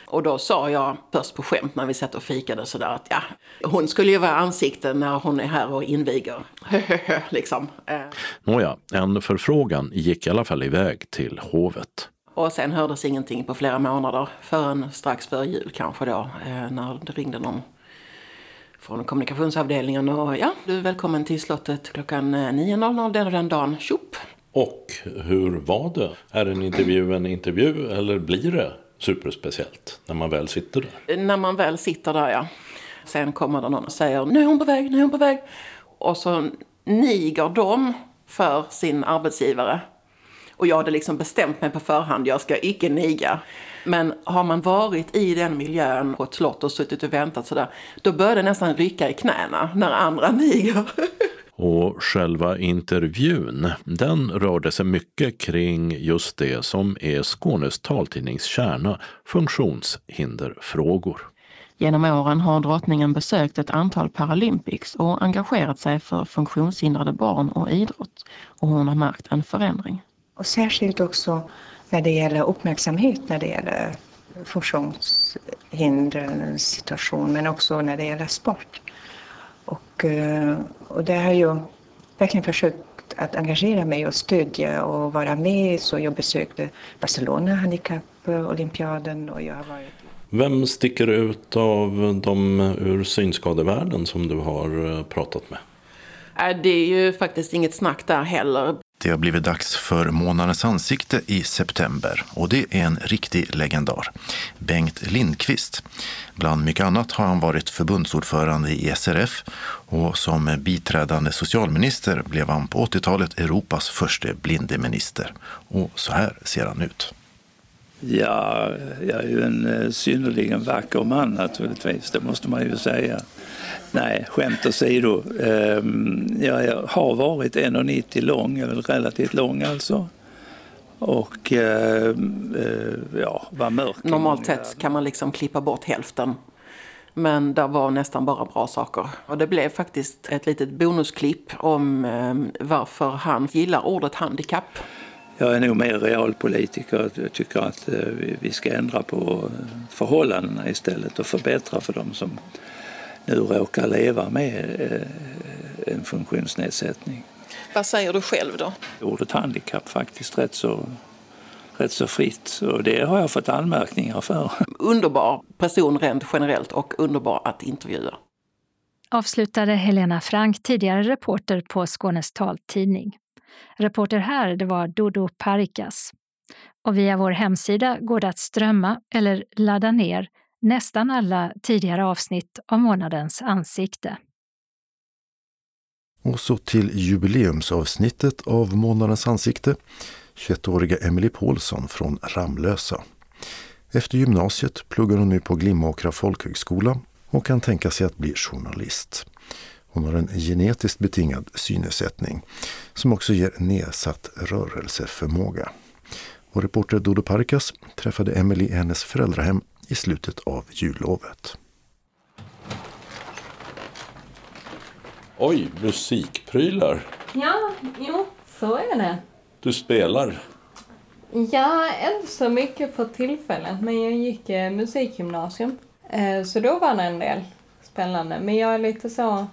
Och då sa jag först på skämt när vi satt och fikade sådär att ja, hon skulle ju vara ansikten när hon är här och inviger. liksom. Eh. Nåja, en förfrågan gick i alla fall iväg till hovet. Och sen hördes ingenting på flera månader förrän strax före jul kanske då eh, när det ringde någon från kommunikationsavdelningen och ja, du är välkommen till slottet klockan 9.00 eh, den och den dagen. Tjopp! Och hur var det? Är en intervju en intervju eller blir det superspeciellt när man väl sitter där? När man väl sitter där ja. Sen kommer det någon och säger nu är hon på väg, nu är hon på väg. Och så niger de för sin arbetsgivare och jag hade liksom bestämt mig på förhand, jag ska icke niga. Men har man varit i den miljön på ett slott och suttit och väntat sådär, då börjar det nästan rycka i knäna när andra niger. Och själva intervjun, den rörde sig mycket kring just det som är Skånes taltidnings kärna, funktionshinderfrågor. Genom åren har drottningen besökt ett antal Paralympics och engagerat sig för funktionshindrade barn och idrott. Och hon har märkt en förändring. Och särskilt också när det gäller uppmärksamhet när det gäller funktionshindrades situation men också när det gäller sport. Och, eh, och där har jag verkligen försökt att engagera mig och stödja och vara med. Så jag besökte Barcelona handikappolympiaden och jag har varit vem sticker ut av de ur synskadevärlden som du har eh, pratat med? Det är ju faktiskt inget snack där heller. Det har blivit dags för Månadens ansikte i september och det är en riktig legendar. Bengt Lindqvist. Bland mycket annat har han varit förbundsordförande i SRF och som biträdande socialminister blev han på 80-talet Europas första blindeminister. Och så här ser han ut. Ja, jag är ju en eh, synnerligen vacker man naturligtvis, det måste man ju säga. Nej, skämt åsido. Ehm, jag har varit 1,90 lång, jag är väl relativt lång alltså. Och ehm, eh, ja, var mörk. Normalt sett kan man liksom klippa bort hälften. Men det var nästan bara bra saker. Och det blev faktiskt ett litet bonusklipp om ehm, varför han gillar ordet handikapp. Jag är nog mer realpolitiker. Jag tycker att eh, vi ska ändra på förhållandena istället och förbättra för dem som nu råkar leva med eh, en funktionsnedsättning. Vad säger du själv då? Ordet handikapp faktiskt rätt så, rätt så fritt och det har jag fått anmärkningar för. Underbar person rent generellt och underbar att intervjua. Avslutade Helena Frank, tidigare reporter på Skånes taltidning. Reporter här det var Dodo Parikas. Och via vår hemsida går det att strömma eller ladda ner nästan alla tidigare avsnitt av månadens ansikte. Och så till jubileumsavsnittet av månadens ansikte. 21-åriga Emily Paulsson från Ramlösa. Efter gymnasiet pluggar hon nu på Glimåkra folkhögskola och kan tänka sig att bli journalist. Hon har en genetiskt betingad synnedsättning som också ger nedsatt rörelseförmåga. Vår reporter Dodo Parkas träffade Emily i hennes föräldrahem i slutet av jullovet. Oj, musikprylar. Ja, jo, så är det. Du spelar? Ja, inte så mycket för tillfället, men jag gick eh, musikgymnasium. Eh, så då var det en del spännande. Men jag är lite så,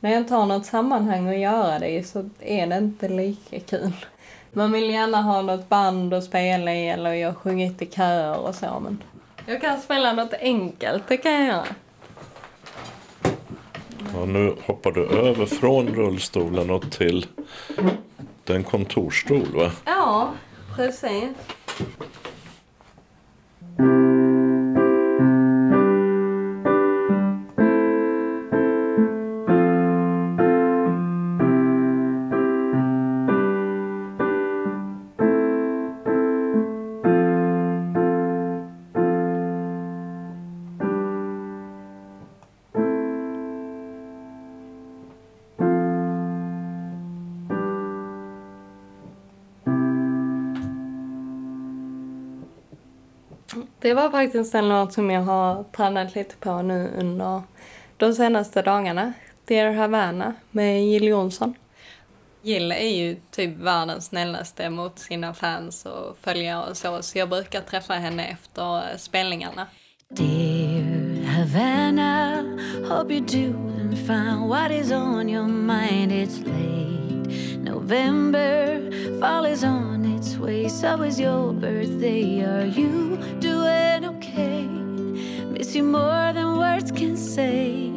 när jag inte har något sammanhang att göra det i så är det inte lika kul. Man vill gärna ha något band att spela i eller jag har sjungit i köer och så, men jag kan spela något enkelt, det kan jag göra. Ja, nu hoppar du över från rullstolen och till den kontorsstol va? Ja, precis. Det var faktiskt en låt som jag har tränat lite på nu under de senaste dagarna. Dear Havana med Jill Johnson. Jill är ju typ världens snällaste mot sina fans och följare och så, så jag brukar träffa henne efter spelningarna. Dear Havana, hope you're doing fine. What is on your mind? It's late November, fall is on its way. So is your birthday. Are you doing? Miss you more than words can say.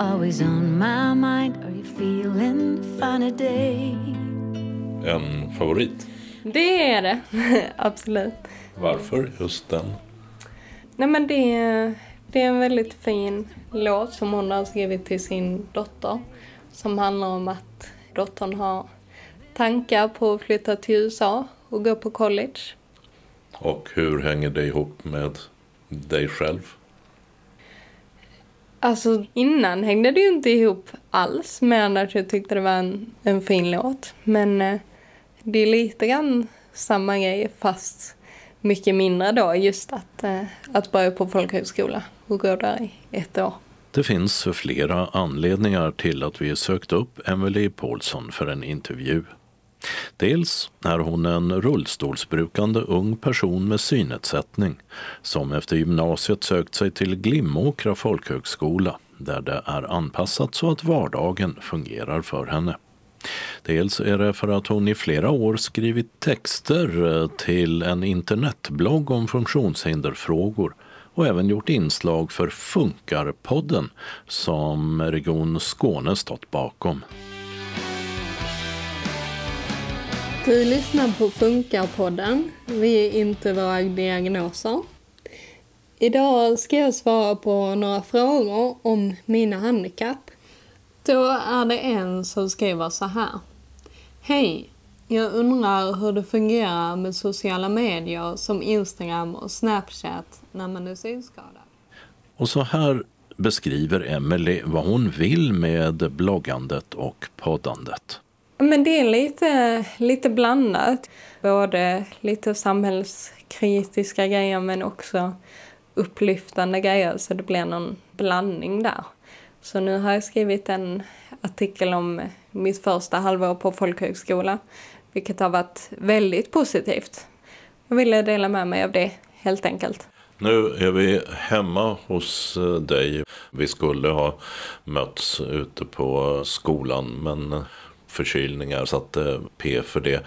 Always on my mind. Are you feeling fine today? En favorit? Det är det, absolut. Varför just den? Nej men det, det är en väldigt fin låt som hon har skrivit till sin dotter. Som handlar om att dottern har tankar på att flytta till USA och gå på college. Och hur hänger det ihop med dig själv? Alltså innan hängde det ju inte ihop alls med att jag tyckte det var en, en fin låt. Men eh, det är lite grann samma grej fast mycket mindre då just att, eh, att börja på folkhögskola och gå där i ett år. Det finns flera anledningar till att vi sökt upp Emily Paulsson för en intervju. Dels är hon en rullstolsbrukande ung person med synnedsättning som efter gymnasiet sökt sig till Glimåkra folkhögskola där det är anpassat så att vardagen fungerar för henne. Dels är det för att hon i flera år skrivit texter eh, till en internetblogg om funktionshinderfrågor och även gjort inslag för Funkarpodden som Region Skåne stått bakom. Du lyssnar på Funkarpodden. Vi är inte våra diagnoser. Idag ska jag svara på några frågor om mina handikapp. Då är det en som skriver så här. Hej! Jag undrar hur det fungerar med sociala medier som Instagram och Snapchat när man är synskadad. Och så här beskriver Emelie vad hon vill med bloggandet och poddandet. Men det är lite, lite blandat. Både lite samhällskritiska grejer men också upplyftande grejer så det blir någon blandning där. Så nu har jag skrivit en artikel om mitt första halvår på folkhögskola vilket har varit väldigt positivt. Jag ville dela med mig av det helt enkelt. Nu är vi hemma hos eh, dig. Vi skulle ha mötts ute på skolan men eh, förkylningar satte eh, P för det.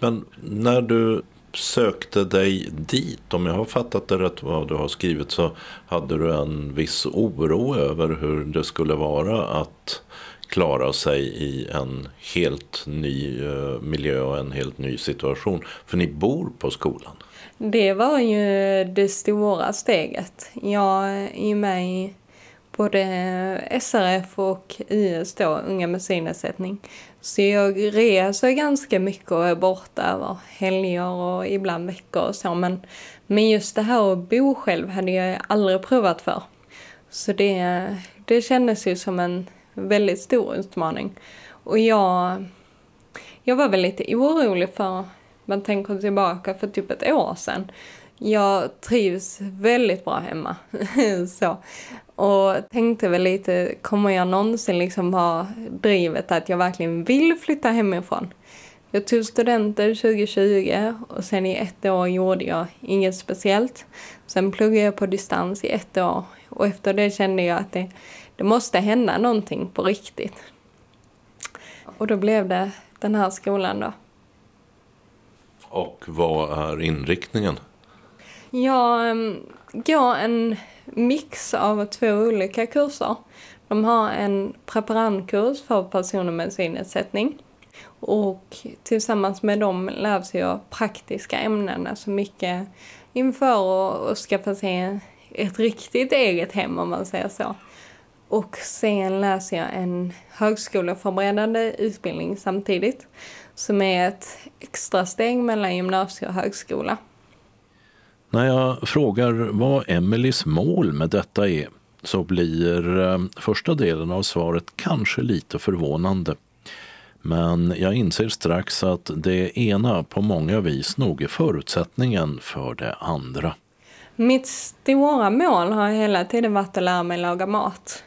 Men när du sökte dig dit, om jag har fattat det rätt vad du har skrivit, så hade du en viss oro över hur det skulle vara att klara sig i en helt ny eh, miljö och en helt ny situation. För ni bor på skolan. Det var ju det stora steget. Jag är med i både SRF och IS då, Unga med synnedsättning. Så jag reser ganska mycket och är borta över helger och ibland veckor och så. Men, men just det här att bo själv hade jag aldrig provat för. Så det, det kändes ju som en väldigt stor utmaning. Och jag, jag var väl lite orolig för, man tänker tillbaka för typ ett år sedan. Jag trivs väldigt bra hemma. så. Och tänkte väl lite, kommer jag någonsin liksom ha drivet att jag verkligen vill flytta hemifrån? Jag tog studenten 2020 och sen i ett år gjorde jag inget speciellt. Sen pluggade jag på distans i ett år och efter det kände jag att det, det måste hända någonting på riktigt. Och då blev det den här skolan då. Och vad är inriktningen? Jag ehm, går en mix av två olika kurser. De har en preparandkurs för personer med synnedsättning. Och tillsammans med dem lär sig jag praktiska ämnen, alltså mycket inför att skaffa sig ett riktigt eget hem om man säger så. Och sen läser jag en högskoleförberedande utbildning samtidigt som är ett extra steg mellan gymnasie och högskola. När jag frågar vad Emelies mål med detta är så blir eh, första delen av svaret kanske lite förvånande. Men jag inser strax att det ena på många vis nog är förutsättningen för det andra. Mitt stora mål har hela tiden varit att lära mig laga mat.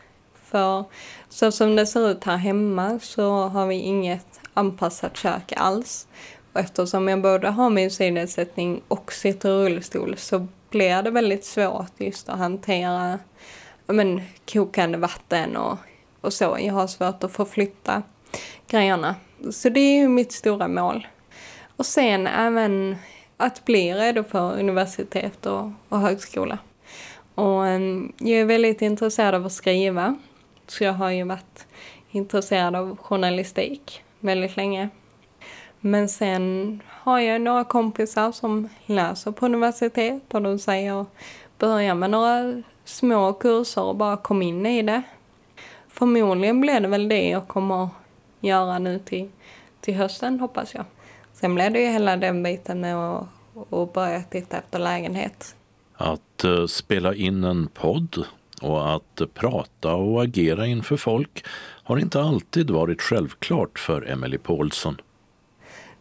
För så som det ser ut här hemma så har vi inget anpassat kök alls. Och eftersom jag både har min synnedsättning och sitter i rullstol så blir det väldigt svårt just att hantera men, kokande vatten och, och så. Jag har svårt att förflytta grejerna. Så det är ju mitt stora mål. Och sen även att bli redo för universitet och, och högskola. Och ehm, jag är väldigt intresserad av att skriva. Så jag har ju varit intresserad av journalistik väldigt länge. Men sen har jag några kompisar som läser på universitet och de säger börja med några små kurser och bara kom in i det. Förmodligen blir det väl det jag kommer göra nu till, till hösten hoppas jag. Sen blir det ju hela den biten med att, att börja titta efter lägenhet. Att uh, spela in en podd och att prata och agera inför folk har inte alltid varit självklart för Emily Paulsson.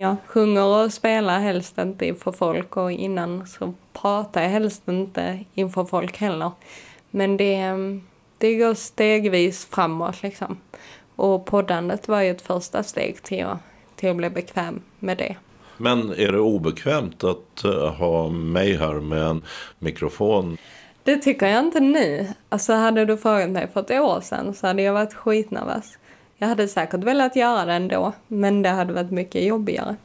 Jag sjunger och spelar helst inte inför folk och innan så pratar jag helst inte inför folk heller. Men det, det går stegvis framåt liksom. Och poddandet var ju ett första steg till att, till att bli bekväm med det. Men är det obekvämt att uh, ha mig här med en mikrofon? Det tycker jag inte nu. Alltså hade du frågat mig för ett år sedan så hade jag varit skitnervös. Jag hade säkert velat göra det ändå, men det hade varit mycket jobbigare.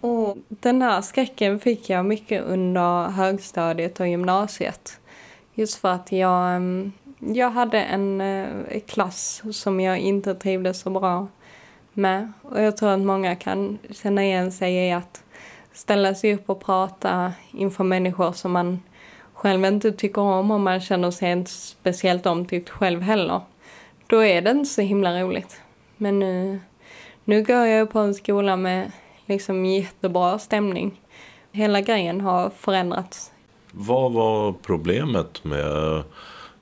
Och den här skräcken fick jag mycket under högstadiet och gymnasiet. Just för att jag, mm, jag hade en eh, klass som jag inte trivdes så bra med. Och jag tror att många kan känna igen sig i att ställa sig upp och prata inför människor som man själv inte tycker om och man känner sig inte speciellt omtyckt själv heller. Då är det inte så himla roligt. Men nu, nu går jag på en skola med liksom jättebra stämning. Hela grejen har förändrats. Vad var problemet med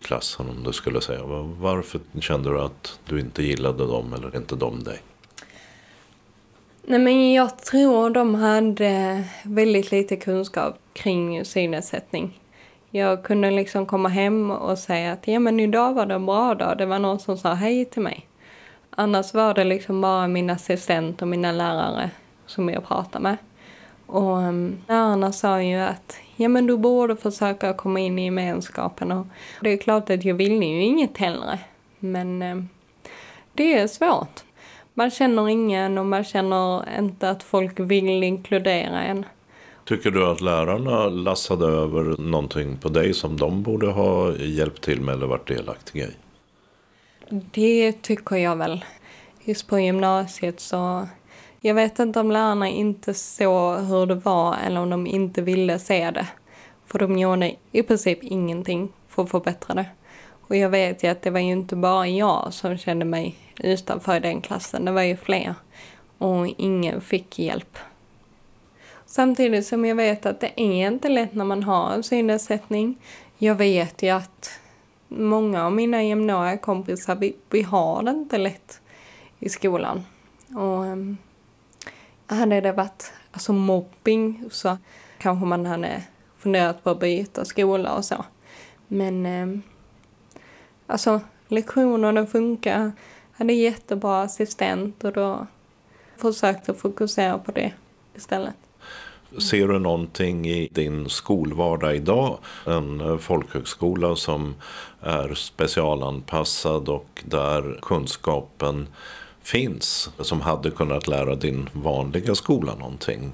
klassen om du skulle säga? Varför kände du att du inte gillade dem eller inte de dig? Nej men jag tror de hade väldigt lite kunskap kring synnedsättning. Jag kunde liksom komma hem och säga att ja men idag var det en bra dag. Det var någon som sa hej till mig. Annars var det liksom bara min assistent och mina lärare som jag pratade med. Och ehm, lärarna sa ju att ja men du borde försöka komma in i gemenskapen. Och det är klart att jag vill ju inget hellre. Men ehm, det är svårt. Man känner ingen och man känner inte att folk vill inkludera en. Tycker du att lärarna lassade över någonting på dig som de borde ha hjälpt till med eller varit delaktiga i? Det tycker jag väl. Just på gymnasiet så... Jag vet inte om lärarna inte såg hur det var eller om de inte ville se det. För de gjorde i princip ingenting för att förbättra det. Och jag vet ju att det var ju inte bara jag som kände mig utanför den klassen. Det var ju fler. Och ingen fick hjälp. Samtidigt som jag vet att det är inte lätt när man har en synnedsättning. Jag vet ju att många av mina jämnåriga kompisar, vi, vi har det inte lätt i skolan. Och um, hade det varit alltså mobbing så kanske man hade funderat på att byta skola och så. Men um, alltså lektionerna funkar. Hade jättebra assistent och då försökte fokusera på det istället. Ser du någonting i din skolvardag idag? En eh, folkhögskola som är specialanpassad och där kunskapen finns som hade kunnat lära din vanliga skola någonting?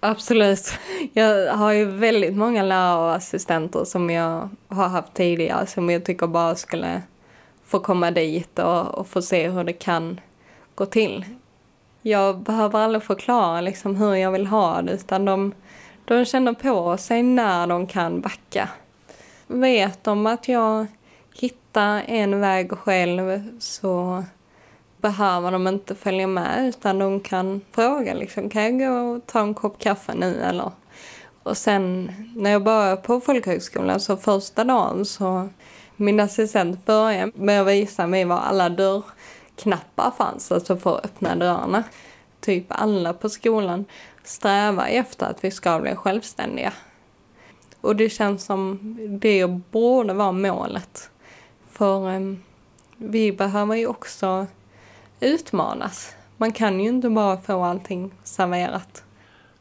Absolut. Jag har ju väldigt många lärare och assistenter som jag har haft tidigare som jag tycker bara skulle få komma dit och, och få se hur det kan gå till jag behöver aldrig förklara liksom hur jag vill ha det utan de, de känner på sig när de kan backa. Vet de att jag hittar en väg själv så behöver de inte följa med utan de kan fråga liksom, kan jag gå och ta en kopp kaffe nu eller? Och sen när jag började på folkhögskolan så första dagen så min assistent började med att visa mig var alla dörr knappar fanns, alltså för att öppna dörrarna. Typ alla på skolan strävar efter att vi ska bli självständiga. Och det känns som det borde vara målet. För um, vi behöver ju också utmanas. Man kan ju inte bara få allting serverat.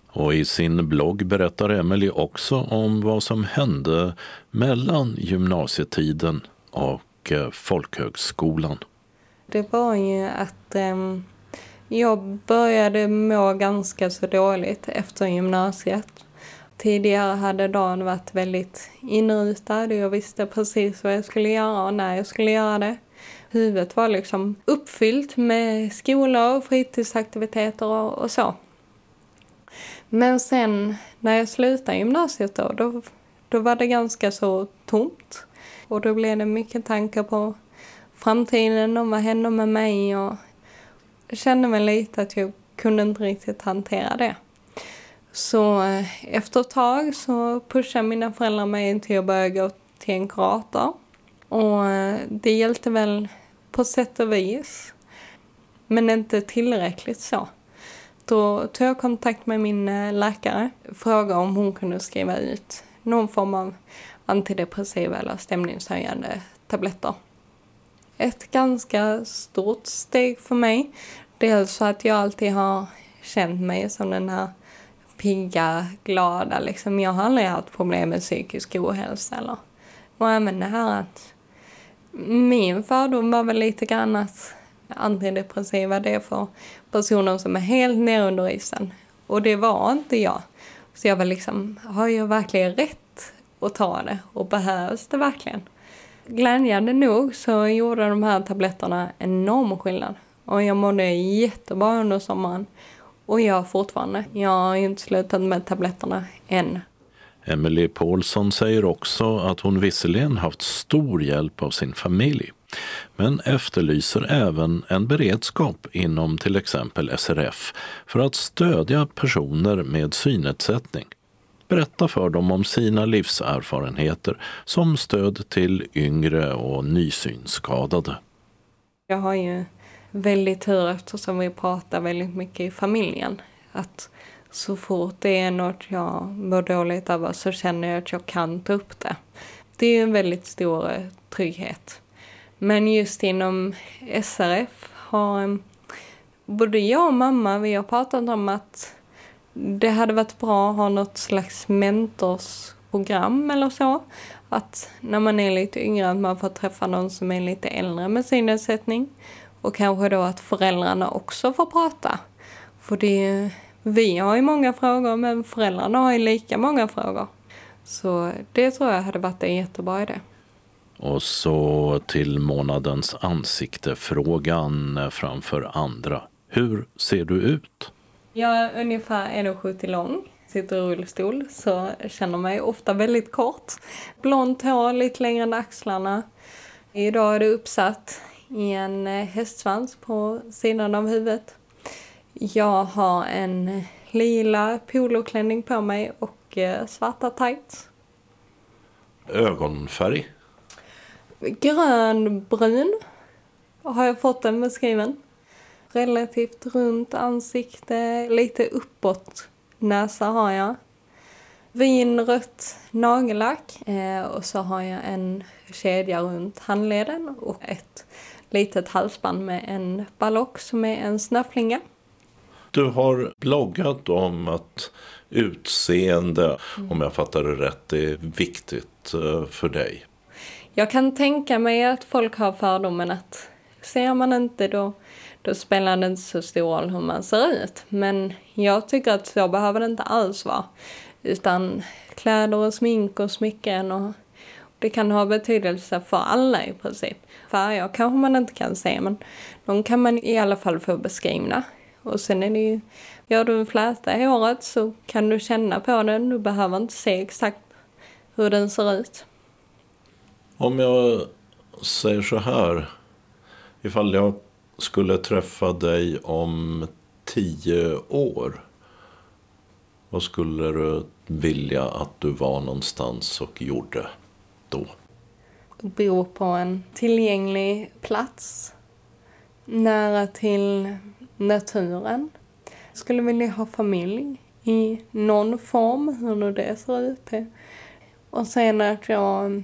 Och i sin blogg berättar Emily också om vad som hände mellan gymnasietiden och eh, folkhögskolan det var ju att eh, jag började må ganska så dåligt efter gymnasiet. Tidigare hade dagen varit väldigt inrutad och jag visste precis vad jag skulle göra och när jag skulle göra det. Huvudet var liksom uppfyllt med skola och fritidsaktiviteter och, och så. Men sen när jag slutade gymnasiet då, då, då var det ganska så tomt. Och då blev det mycket tankar på framtiden och vad händer med mig och jag kände mig lite att jag kunde inte riktigt hantera det. Så eh, efter ett tag så pushade mina föräldrar mig till att börja gå till en kurator. Och eh, det hjälpte väl på sätt och vis. Men inte tillräckligt så. Då tog jag kontakt med min eh, läkare och Frågade om hon kunde skriva ut någon form av antidepressiva eller stämningshöjande tabletter ett ganska stort steg för mig. Dels för att jag alltid har känt mig som den här pigga, glada liksom. Jag har aldrig haft problem med psykisk ohälsa eller. Och även det här att min fördom var väl lite grann att antidepressiva det är för personer som är helt ner under isen. Och det var inte jag. Så jag var liksom, har jag verkligen rätt att ta det? Och behövs det verkligen? Glädjande nog så gjorde de här tabletterna enorm skillnad. Och jag mådde jättebra under sommaren. Och jag fortfarande. Jag har inte slutat med tabletterna än. Emily Paulsson säger också att hon visserligen haft stor hjälp av sin familj men efterlyser även en beredskap inom till exempel SRF för att stödja personer med synnedsättning. Berätta för dem om sina livserfarenheter som stöd till yngre och nysynskadade. Jag har ju väldigt tur eftersom vi pratar väldigt mycket i familjen. Att så fort det är något jag mår dåligt över så känner jag att jag kan ta upp det. Det är en väldigt stor eh, trygghet. Men just inom SRF har eh, både jag och mamma, vi har pratat om att det hade varit bra att ha något slags mentorsprogram eller så. Att när man är lite yngre att man får träffa någon som är lite äldre med sin nedsättning. Och kanske då att föräldrarna också får prata. För det, vi har ju många frågor men föräldrarna har ju lika många frågor. Så det tror jag hade varit en jättebra idé. Och så till månadens ansikte-frågan framför andra. Hur ser du ut? Jag är ungefär 1,70 lång, sitter i rullstol, så känner mig ofta väldigt kort. Blont hår, lite längre än axlarna. Idag är det uppsatt i en eh, hästsvans på sidan av huvudet. Jag har en lila poloklänning på mig och eh, svarta tights. Ögonfärg? Grönbrun har jag fått den beskriven. Relativt runt ansikte, lite uppåt näsa har jag. Vinrött nagellack eh, och så har jag en kedja runt handleden och ett litet halsband med en ballock som är en snöflinga. Du har bloggat om att utseende, mm. om jag fattar det rätt, är viktigt eh, för dig. Jag kan tänka mig att folk har fördomen att ser man inte då, då spelar det inte så stor roll hur man ser ut. Men jag tycker att så behöver det inte alls vara. Utan kläder och smink och smycken och det kan ha betydelse för alla i princip. Färger kanske man inte kan se men de kan man i alla fall få beskrivna. Och sen är det ju, gör du en fläta i håret så kan du känna på den. Du behöver inte se exakt hur den ser ut. Om jag säger så här. Ifall jag skulle träffa dig om tio år. Vad skulle du vilja att du var någonstans och gjorde då? Bo på en tillgänglig plats. Nära till naturen. Skulle vilja ha familj i någon form, hur nu det ser ut. Och sen att jag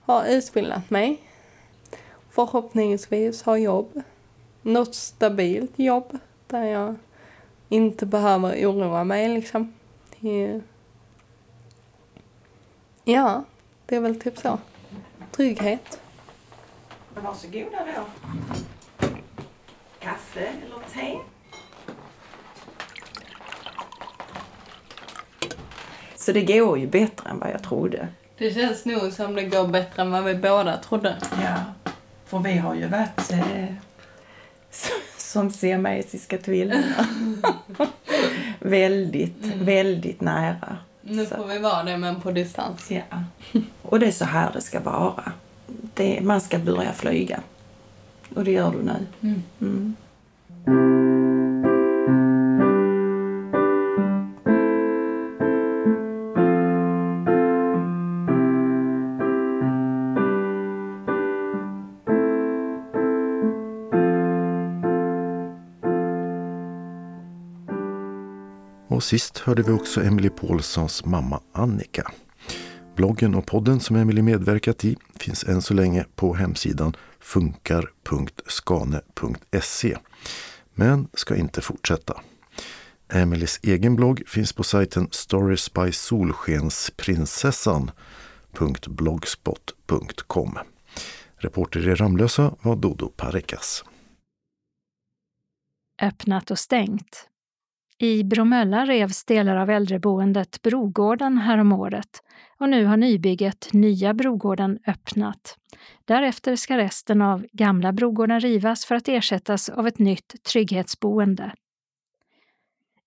har utbildat mig. Förhoppningsvis har jobb. Något stabilt jobb där jag inte behöver oroa mig liksom. Ja, det är väl typ så. Trygghet. Varsågoda då. Kaffe eller te? Så det går ju bättre än vad jag trodde. Det känns nog som det går bättre än vad vi båda trodde. Ja, för vi har ju varit eh, som siamesiska tvillingar. väldigt, mm. väldigt nära. Nu får vi vara det, men på distans. Ja. Och det är så här det ska vara. Det, man ska börja flyga. Och det gör du nu. Mm. Mm. Sist hörde vi också Emily Paulssons mamma Annika. Bloggen och podden som Emily medverkat i finns än så länge på hemsidan funkar.skane.se. Men ska inte fortsätta. Emelies egen blogg finns på sajten Stories by Solskensprinsessan.blogspot.com. Reporter i Ramlösa var Dodo Parekas. Öppnat och stängt i Bromölla revs delar av äldreboendet Brogården häromåret och nu har nybygget Nya Brogården öppnat. Därefter ska resten av Gamla Brogården rivas för att ersättas av ett nytt trygghetsboende.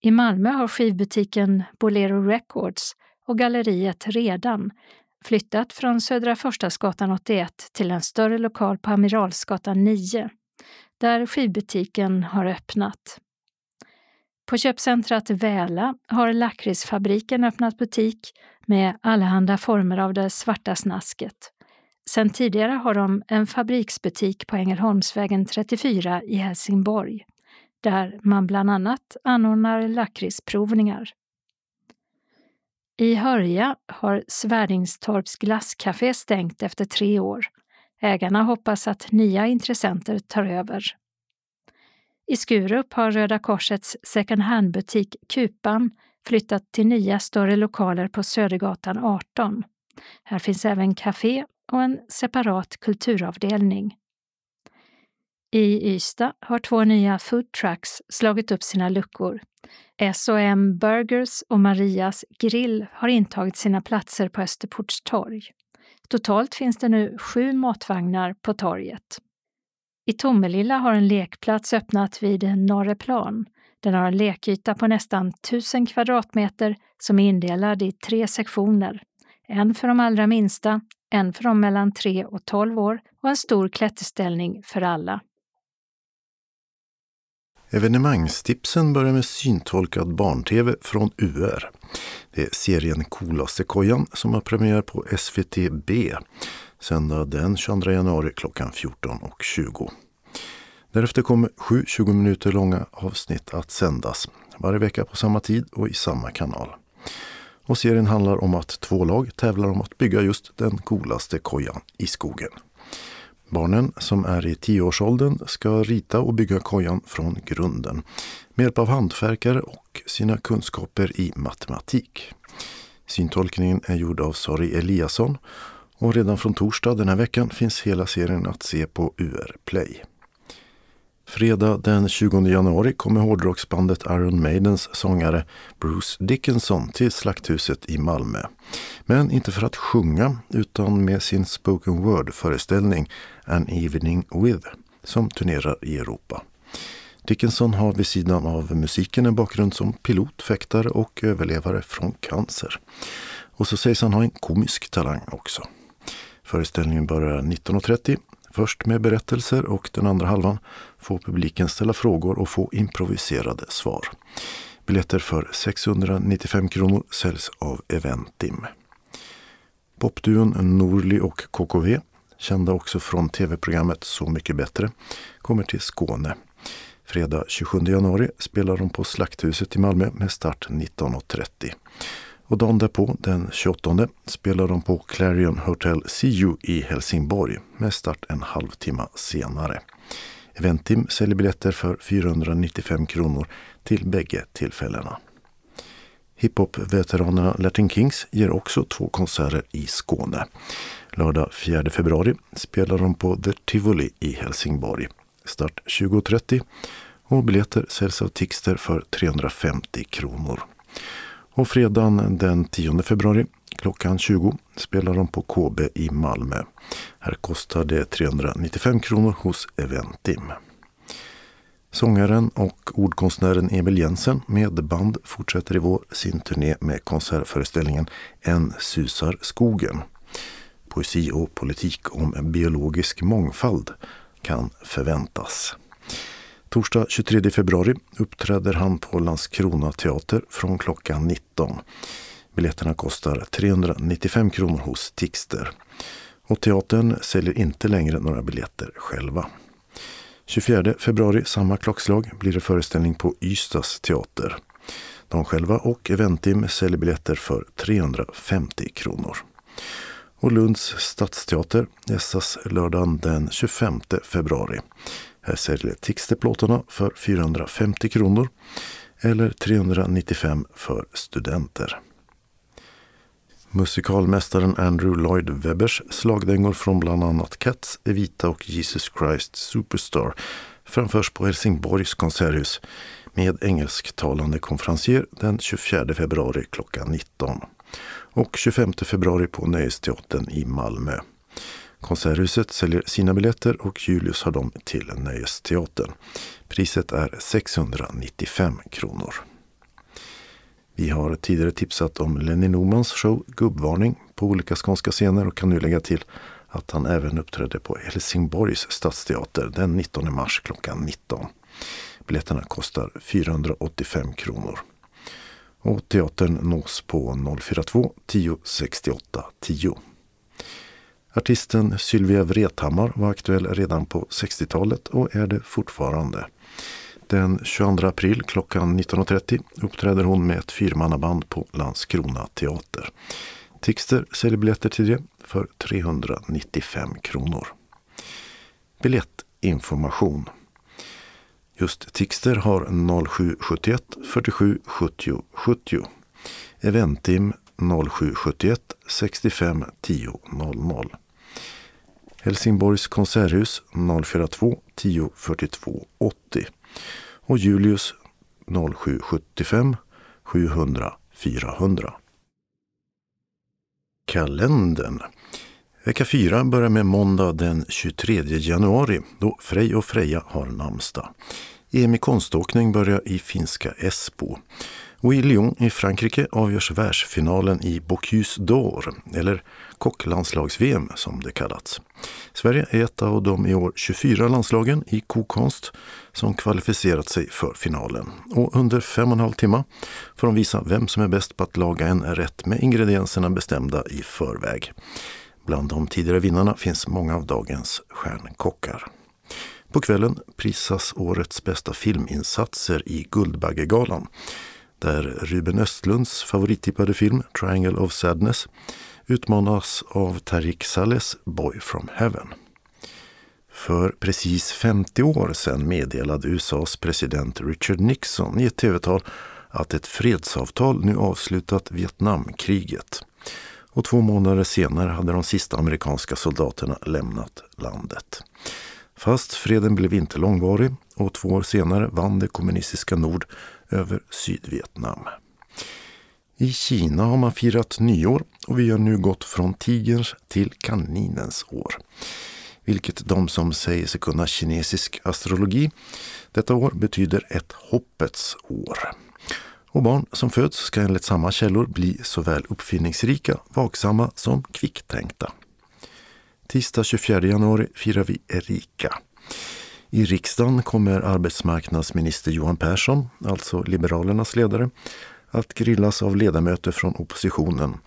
I Malmö har skivbutiken Bolero Records och galleriet Redan flyttat från Södra Förstadsgatan 81 till en större lokal på Amiralsgatan 9, där skivbutiken har öppnat. På köpcentrat Väla har Lakritsfabriken öppnat butik med allehanda former av det svarta snasket. Sen tidigare har de en fabriksbutik på Ängelholmsvägen 34 i Helsingborg, där man bland annat anordnar lakritsprovningar. I Hörja har Svärdingstorps glasscafé stängt efter tre år. Ägarna hoppas att nya intressenter tar över. I Skurup har Röda Korsets second hand-butik Kupan flyttat till nya större lokaler på Södergatan 18. Här finns även café och en separat kulturavdelning. I Ystad har två nya food trucks slagit upp sina luckor. S&M Burgers och Marias Grill har intagit sina platser på Österports torg. Totalt finns det nu sju matvagnar på torget. I Tomelilla har en lekplats öppnat vid Norreplan. Den har en lekyta på nästan 1000 kvadratmeter som är indelad i tre sektioner. En för de allra minsta, en för de mellan 3 och 12 år och en stor klätterställning för alla. Evenemangstipsen börjar med syntolkad barn-tv från UR. Det är serien Coolaste kojan som har premiär på SVT-B söndag den 22 januari klockan 14.20. Därefter kommer sju 20 minuter långa avsnitt att sändas varje vecka på samma tid och i samma kanal. Och serien handlar om att två lag tävlar om att bygga just den coolaste kojan i skogen. Barnen som är i tioårsåldern ska rita och bygga kojan från grunden med hjälp av hantverkare och sina kunskaper i matematik. Syntolkningen är gjord av Sari Eliasson och redan från torsdag den här veckan finns hela serien att se på UR Play. Fredag den 20 januari kommer hårdrocksbandet Iron Maidens sångare Bruce Dickinson till Slakthuset i Malmö. Men inte för att sjunga utan med sin spoken word-föreställning An Evening With som turnerar i Europa. Dickinson har vid sidan av musiken en bakgrund som pilot, fäktare och överlevare från cancer. Och så sägs han ha en komisk talang också. Föreställningen börjar 19.30 Först med berättelser och den andra halvan får publiken ställa frågor och få improviserade svar. Biljetter för 695 kronor säljs av Eventim. Popduon Norli och KKV, kända också från tv-programmet Så mycket bättre, kommer till Skåne. Fredag 27 januari spelar de på Slakthuset i Malmö med start 19.30. Och dagen därpå, den 28, spelar de på Clarion Hotel CU i Helsingborg med start en halvtimme senare. Eventim säljer biljetter för 495 kronor till bägge tillfällena. Hiphop-veteranerna Latin Kings ger också två konserter i Skåne. Lördag 4 februari spelar de på The Tivoli i Helsingborg. Start 20.30 och biljetter säljs av Tixter för 350 kronor. Och fredagen den 10 februari klockan 20 spelar de på KB i Malmö. Här kostar det 395 kronor hos Eventim. Sångaren och ordkonstnären Emil Jensen med band fortsätter i vår sin turné med konsertföreställningen En susar skogen. Poesi och politik om biologisk mångfald kan förväntas. Torsdag 23 februari uppträder han på Landskrona teater från klockan 19. Biljetterna kostar 395 kronor hos Tixter. Och teatern säljer inte längre några biljetter själva. 24 februari samma klockslag blir det föreställning på Ystads teater. De själva och Eventim säljer biljetter för 350 kronor. Och Lunds stadsteater gästas lördagen den 25 februari. Här säljer Tixterplåtarna för 450 kronor eller 395 för studenter. Musikalmästaren Andrew Lloyd Webbers slagdängor från bland annat Cats, Evita och Jesus Christ Superstar framförs på Helsingborgs konserthus med engelsktalande konferencier den 24 februari klockan 19 och 25 februari på Nöjesteatern i Malmö. Konserthuset säljer sina biljetter och Julius har dem till Nöjesteatern. Priset är 695 kronor. Vi har tidigare tipsat om Lenny Normans show Gubbvarning på olika skånska scener och kan nu lägga till att han även uppträdde på Helsingborgs stadsteater den 19 mars klockan 19. Biljetterna kostar 485 kronor. Och teatern nås på 042 10 68 10. Artisten Sylvia Vrethammar var aktuell redan på 60-talet och är det fortfarande. Den 22 april klockan 19.30 uppträder hon med ett fyrmannaband på Landskrona teater. Tixter säljer biljetter till det för 395 kronor. Biljettinformation. Just Tixter har 0771 47 70 70. Eventim 0771 65 10 00. Helsingborgs konserthus 042 10 42 80 och Julius 0775 700 400. Kalendern. Vecka 4 börjar med måndag den 23 januari då Frej och Freja har namnsdag. EM i konståkning börjar i finska Esbo. Och i Lyon i Frankrike avgörs världsfinalen i Bocuse d'Or, eller kocklandslags-VM som det kallats. Sverige är ett av de i år 24 landslagen i kokonst som kvalificerat sig för finalen. Och under fem och en halv timme får de visa vem som är bäst på att laga en rätt med ingredienserna bestämda i förväg. Bland de tidigare vinnarna finns många av dagens stjärnkockar. På kvällen prisas årets bästa filminsatser i Guldbaggegalan där Ruben Östlunds favorittippade film Triangle of Sadness utmanas av Tariq Salehs Boy from Heaven. För precis 50 år sedan meddelade USAs president Richard Nixon i ett tv-tal att ett fredsavtal nu avslutat Vietnamkriget. Och två månader senare hade de sista amerikanska soldaterna lämnat landet. Fast freden blev inte långvarig och två år senare vann det kommunistiska Nord över Sydvietnam. I Kina har man firat nyår och vi har nu gått från tigerns till kaninens år. Vilket de som säger sig kunna kinesisk astrologi detta år betyder ett hoppets år. Och barn som föds ska enligt samma källor bli såväl uppfinningsrika, vaksamma som kvicktänkta. Tisdag 24 januari firar vi Erika. I riksdagen kommer arbetsmarknadsminister Johan Persson, alltså Liberalernas ledare, att grillas av ledamöter från oppositionen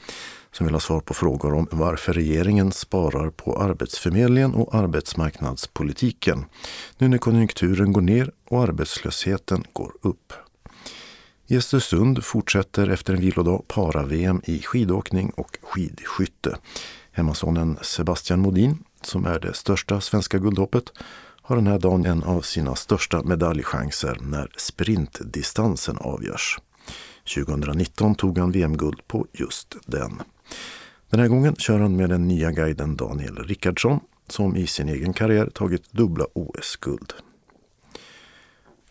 som vill ha svar på frågor om varför regeringen sparar på Arbetsförmedlingen och arbetsmarknadspolitiken nu när konjunkturen går ner och arbetslösheten går upp. I Östersund fortsätter efter en vilodag para-VM i skidåkning och skidskytte. Hemmasonen Sebastian Modin, som är det största svenska guldhoppet, har den här dagen en av sina största medaljchanser när sprintdistansen avgörs. 2019 tog han VM-guld på just den. Den här gången kör han med den nya guiden Daniel Rickardsson som i sin egen karriär tagit dubbla OS-guld.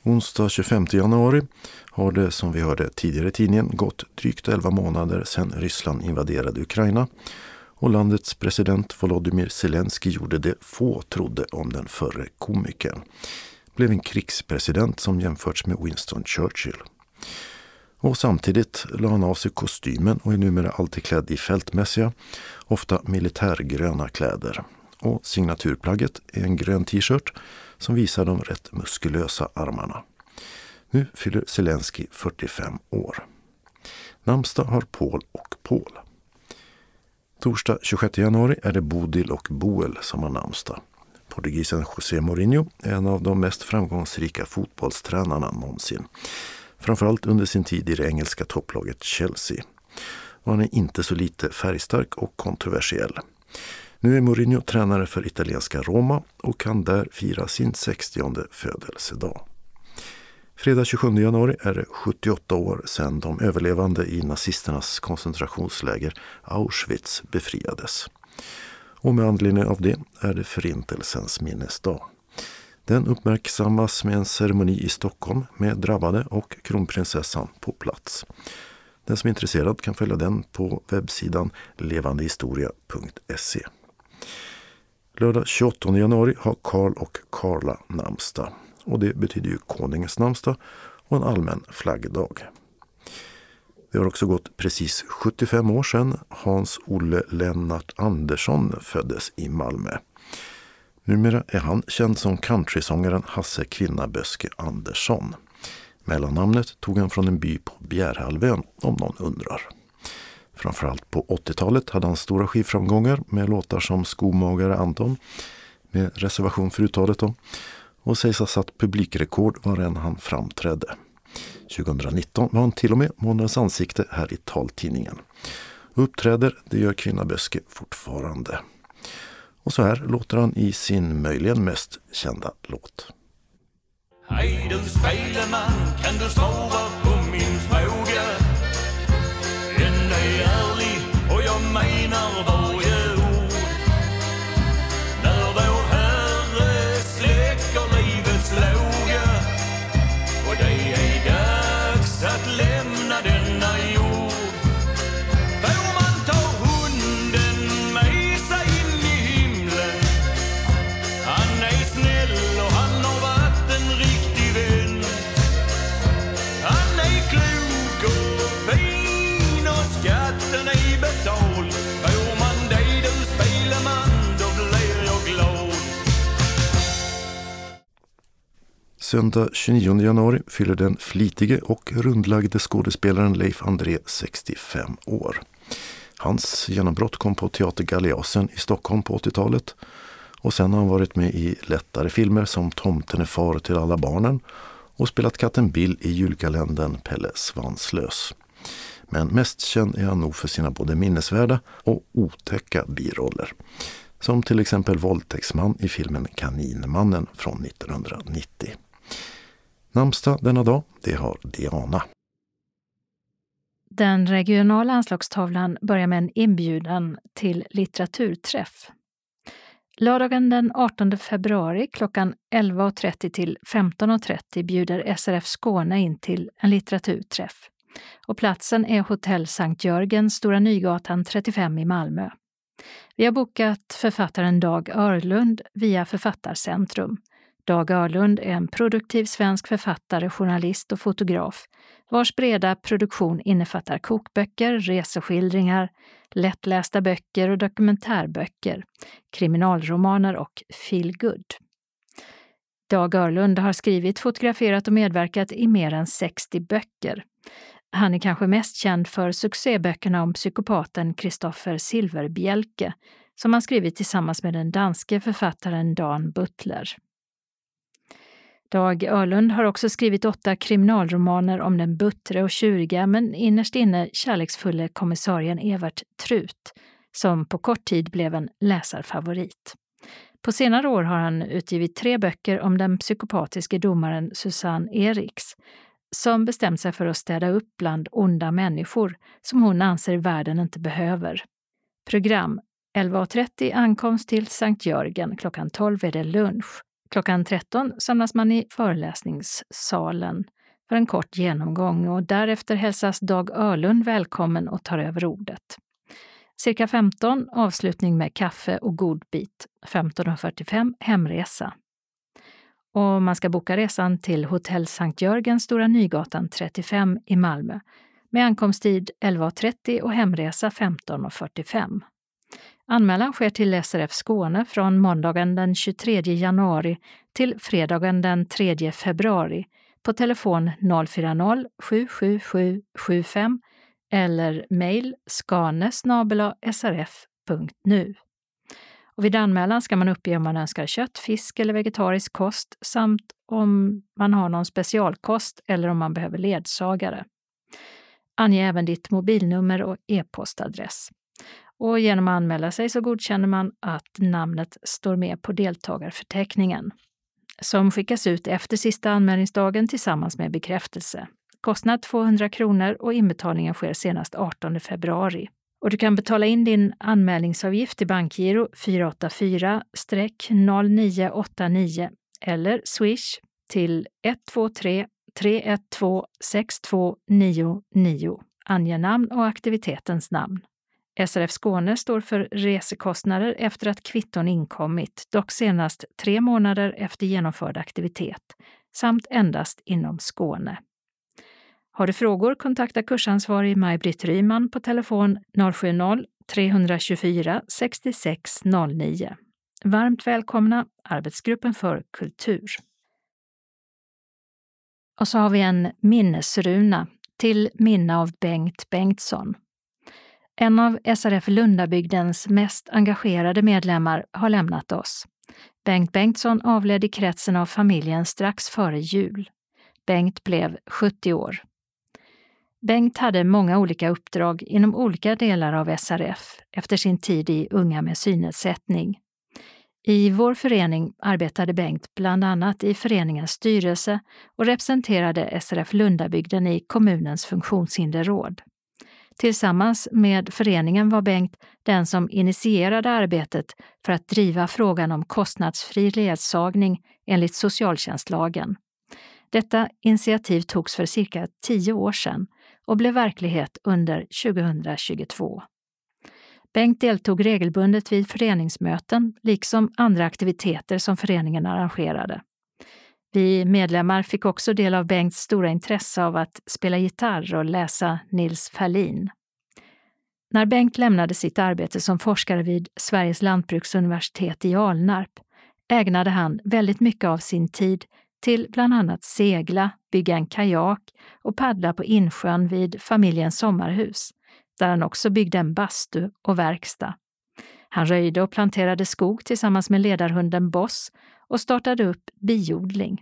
Onsdag 25 januari har det som vi hörde tidigare i tidningen gått drygt 11 månader sedan Ryssland invaderade Ukraina och landets president Volodymyr Zelensky gjorde det få trodde om den förre komikern. Blev en krigspresident som jämförts med Winston Churchill. Och samtidigt la han av sig kostymen och är numera alltid klädd i fältmässiga, ofta militärgröna kläder. Och signaturplagget är en grön t-shirt som visar de rätt muskulösa armarna. Nu fyller Zelensky 45 år. Namnsdag har Paul och Paul. Torsdag 26 januari är det Bodil och Boel som har namnsdag. Portugisen José Mourinho är en av de mest framgångsrika fotbollstränarna någonsin. Framförallt under sin tid i det engelska topplaget Chelsea. Och han är inte så lite färgstark och kontroversiell. Nu är Mourinho tränare för italienska Roma och kan där fira sin 60 födelsedag. Fredag 27 januari är det 78 år sedan de överlevande i nazisternas koncentrationsläger Auschwitz befriades. Och med anledning av det är det Förintelsens minnesdag. Den uppmärksammas med en ceremoni i Stockholm med drabbade och kronprinsessan på plats. Den som är intresserad kan följa den på webbsidan levandehistoria.se. Lördag 28 januari har Karl och Karla namnsdag. Och det betyder ju konungens namnsdag och en allmän flaggdag. Det har också gått precis 75 år sedan Hans-Olle Lennart Andersson föddes i Malmö. Numera är han känd som countrysångaren Hasse Kvinnaböske Andersson. Mellannamnet tog han från en by på Bjärhalvön om någon undrar. Framförallt på 80-talet hade han stora skivframgångar med låtar som Skomagare Anton, med reservation för uttalet då, och sägs ha satt publikrekord var än han framträdde. 2019 var han till och med månadens ansikte här i taltidningen. Uppträder, det gör Kvinnaböske fortfarande. Och så här låter han i sin möjligen mest kända låt. Hej du speleman, kan du stå på Söndag 29 januari fyller den flitige och rundlagde skådespelaren Leif André 65 år. Hans genombrott kom på Teater Galeasen i Stockholm på 80-talet och sen har han varit med i lättare filmer som Tomten är far till alla barnen och spelat katten Bill i julkalendern Pelle Svanslös. Men mest känd är han nog för sina både minnesvärda och otäcka biroller. Som till exempel våldtäktsman i filmen Kaninmannen från 1990. Namnsdag denna dag, det har Diana. Den regionala anslagstavlan börjar med en inbjudan till litteraturträff. Lördagen den 18 februari klockan 11.30 till 15.30 bjuder SRF Skåne in till en litteraturträff. Och platsen är Hotell Sankt Jörgen, Stora Nygatan 35 i Malmö. Vi har bokat författaren Dag Örlund via Författarcentrum. Dag Örlund är en produktiv svensk författare, journalist och fotograf vars breda produktion innefattar kokböcker, reseskildringar, lättlästa böcker och dokumentärböcker, kriminalromaner och feelgood. Dag Örlund har skrivit, fotograferat och medverkat i mer än 60 böcker. Han är kanske mest känd för succéböckerna om psykopaten Kristoffer Silverbjälke som han skrivit tillsammans med den danske författaren Dan Butler. Dag Örlund har också skrivit åtta kriminalromaner om den buttre och tjuriga men innerst inne kärleksfulle kommissarien Evert Trut, som på kort tid blev en läsarfavorit. På senare år har han utgivit tre böcker om den psykopatiske domaren Susanne Eriks, som bestämt sig för att städa upp bland onda människor som hon anser världen inte behöver. Program 11.30 ankomst till Sankt Jörgen, klockan 12 är det lunch. Klockan 13 samlas man i föreläsningssalen för en kort genomgång och därefter hälsas Dag Örlund välkommen och tar över ordet. Cirka 15 avslutning med kaffe och godbit. 15.45 hemresa. Och man ska boka resan till Hotell Sankt Jörgen, Stora Nygatan 35 i Malmö med ankomsttid 11.30 och hemresa 15.45. Anmälan sker till SRF Skåne från måndagen den 23 januari till fredagen den 3 februari på telefon 040 777 75 eller mejl skane srf.nu. Och vid anmälan ska man uppge om man önskar kött, fisk eller vegetarisk kost samt om man har någon specialkost eller om man behöver ledsagare. Ange även ditt mobilnummer och e-postadress. Och genom att anmäla sig så godkänner man att namnet står med på deltagarförteckningen som skickas ut efter sista anmälningsdagen tillsammans med bekräftelse. Kostnad 200 kronor och inbetalningen sker senast 18 februari. Och du kan betala in din anmälningsavgift till bankgiro 484-0989 eller swish till 123 312 6299. Ange namn och aktivitetens namn. SRF Skåne står för resekostnader efter att kvitton inkommit, dock senast tre månader efter genomförd aktivitet, samt endast inom Skåne. Har du frågor kontakta kursansvarig Maj-Britt Ryman på telefon 070-324 6609. Varmt välkomna Arbetsgruppen för kultur. Och så har vi en minnesruna till minne av Bengt Bengtsson. En av SRF Lundabygdens mest engagerade medlemmar har lämnat oss. Bengt Bengtsson avled i kretsen av familjen strax före jul. Bengt blev 70 år. Bengt hade många olika uppdrag inom olika delar av SRF efter sin tid i Unga med synnedsättning. I vår förening arbetade Bengt bland annat i föreningens styrelse och representerade SRF Lundabygden i kommunens funktionshinderråd. Tillsammans med föreningen var Bengt den som initierade arbetet för att driva frågan om kostnadsfri ledsagning enligt socialtjänstlagen. Detta initiativ togs för cirka tio år sedan och blev verklighet under 2022. Bengt deltog regelbundet vid föreningsmöten liksom andra aktiviteter som föreningen arrangerade. Vi medlemmar fick också del av Bengts stora intresse av att spela gitarr och läsa Nils Ferlin. När Bengt lämnade sitt arbete som forskare vid Sveriges lantbruksuniversitet i Alnarp ägnade han väldigt mycket av sin tid till bland annat segla, bygga en kajak och paddla på insjön vid familjens sommarhus, där han också byggde en bastu och verkstad. Han röjde och planterade skog tillsammans med ledarhunden Boss och startade upp biodling.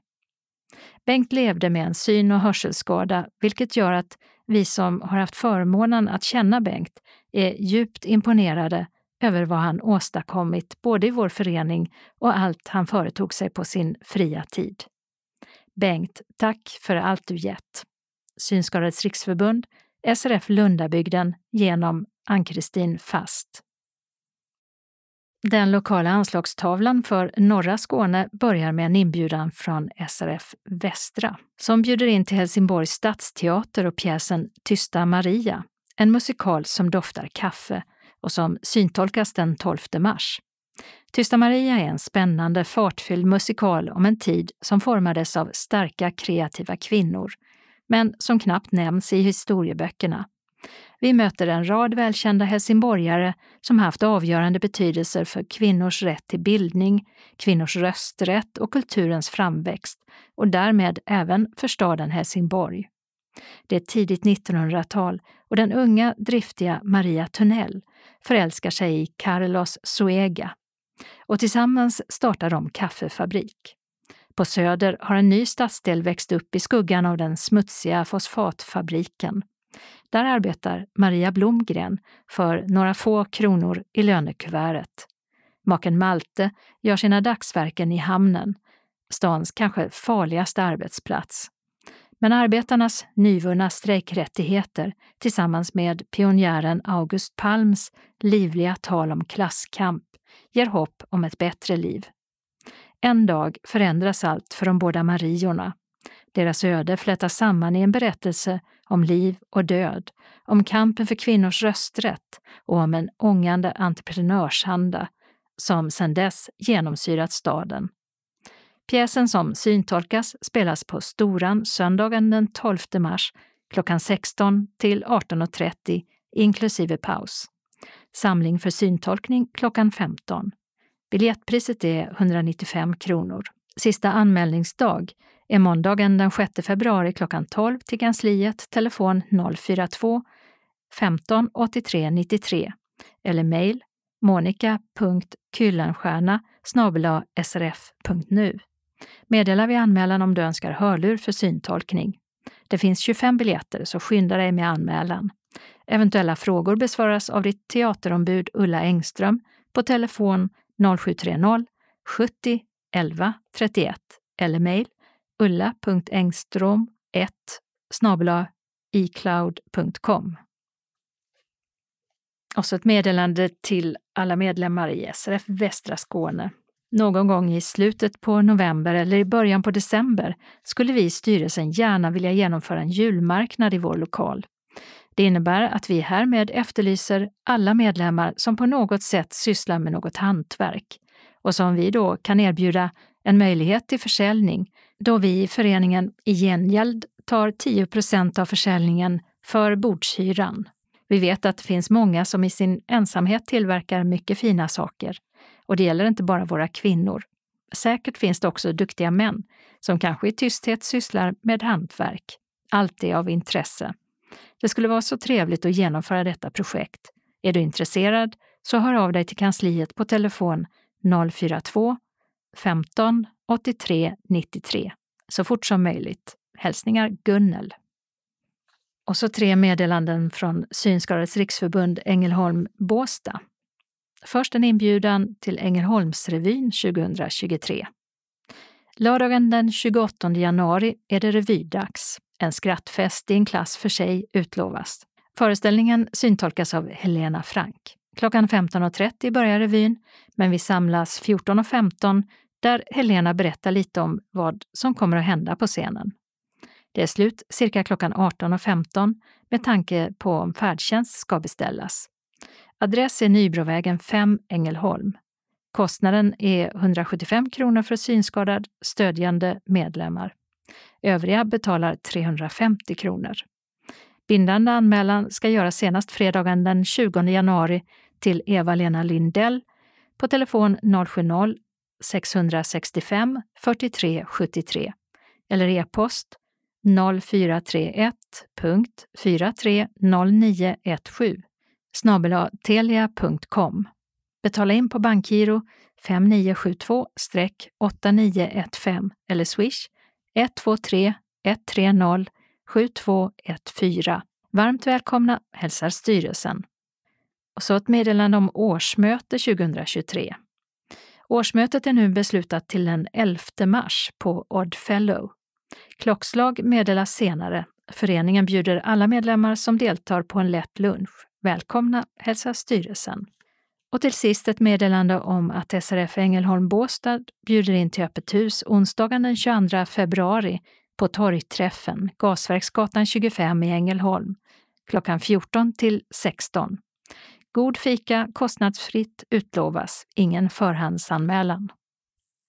Bengt levde med en syn och hörselskada, vilket gör att vi som har haft förmånen att känna Bengt är djupt imponerade över vad han åstadkommit både i vår förening och allt han företog sig på sin fria tid. Bengt, tack för allt du gett. Synskadades riksförbund, SRF Lundabygden genom Ann-Kristin Fast. Den lokala anslagstavlan för norra Skåne börjar med en inbjudan från SRF Västra som bjuder in till Helsingborgs stadsteater och pjäsen Tysta Maria, en musikal som doftar kaffe och som syntolkas den 12 mars. Tysta Maria är en spännande, fartfylld musikal om en tid som formades av starka kreativa kvinnor, men som knappt nämns i historieböckerna. Vi möter en rad välkända helsingborgare som haft avgörande betydelser för kvinnors rätt till bildning, kvinnors rösträtt och kulturens framväxt och därmed även för staden Helsingborg. Det är tidigt 1900-tal och den unga, driftiga Maria Tunnell förälskar sig i Carlos Suega och tillsammans startar de kaffefabrik. På Söder har en ny stadsdel växt upp i skuggan av den smutsiga fosfatfabriken. Där arbetar Maria Blomgren för några få kronor i lönekuvertet. Maken Malte gör sina dagsverken i hamnen, stans kanske farligaste arbetsplats. Men arbetarnas nyvunna strejkrättigheter tillsammans med pionjären August Palms livliga tal om klasskamp ger hopp om ett bättre liv. En dag förändras allt för de båda Mariorna. Deras öde flätas samman i en berättelse om liv och död, om kampen för kvinnors rösträtt och om en ångande entreprenörsanda som sedan dess genomsyrat staden. Pjäsen som syntolkas spelas på Storan söndagen den 12 mars klockan 16 till 18.30 inklusive paus. Samling för syntolkning klockan 15. Biljettpriset är 195 kronor. Sista anmälningsdag är måndagen den 6 februari klockan 12 till kansliet, telefon 042 15 83 93 eller mejl monica.kyllenstierna srf.nu. Meddela vid anmälan om du önskar hörlur för syntolkning. Det finns 25 biljetter, så skynda dig med anmälan. Eventuella frågor besvaras av ditt teaterombud Ulla Engström på telefon 0730 70 11 31 eller mejl ulla.engstrom1 icloud.com. Och så ett meddelande till alla medlemmar i SRF Västra Skåne. Någon gång i slutet på november eller i början på december skulle vi i styrelsen gärna vilja genomföra en julmarknad i vår lokal. Det innebär att vi härmed efterlyser alla medlemmar som på något sätt sysslar med något hantverk och som vi då kan erbjuda en möjlighet till försäljning då vi i föreningen i gengäld tar 10% av försäljningen för bordshyran. Vi vet att det finns många som i sin ensamhet tillverkar mycket fina saker. Och det gäller inte bara våra kvinnor. Säkert finns det också duktiga män som kanske i tysthet sysslar med hantverk. Allt är av intresse. Det skulle vara så trevligt att genomföra detta projekt. Är du intresserad så hör av dig till kansliet på telefon 042 15 83 93 så fort som möjligt. Hälsningar Gunnel. Och så tre meddelanden från Synskadades riksförbund Ängelholm Båstad. Först en inbjudan till Ängelholmsrevyn 2023. Lördagen den 28 januari är det revydags. En skrattfest i en klass för sig utlovas. Föreställningen syntolkas av Helena Frank. Klockan 15.30 börjar revyn, men vi samlas 14.15 där Helena berättar lite om vad som kommer att hända på scenen. Det är slut cirka klockan 18.15 med tanke på om färdtjänst ska beställas. Adress är Nybrovägen 5, Ängelholm. Kostnaden är 175 kronor för synskadad stödjande medlemmar. Övriga betalar 350 kronor. Bindande anmälan ska göras senast fredagen den 20 januari till Eva-Lena Lindell på telefon 070-665 43 73 eller e-post 0431.430917 snabel telia.com. Betala in på bankgiro 5972-8915 eller swish 123 130 7214. Varmt välkomna hälsar styrelsen. Och så ett meddelande om årsmöte 2023. Årsmötet är nu beslutat till den 11 mars på Odd Fellow. Klockslag meddelas senare. Föreningen bjuder alla medlemmar som deltar på en lätt lunch. Välkomna hälsar styrelsen. Och till sist ett meddelande om att SRF Ängelholm Båstad bjuder in till öppet hus onsdagen den 22 februari på Torgträffen, Gasverksgatan 25 i Ängelholm, klockan 14 till 16. God fika kostnadsfritt utlovas, ingen förhandsanmälan.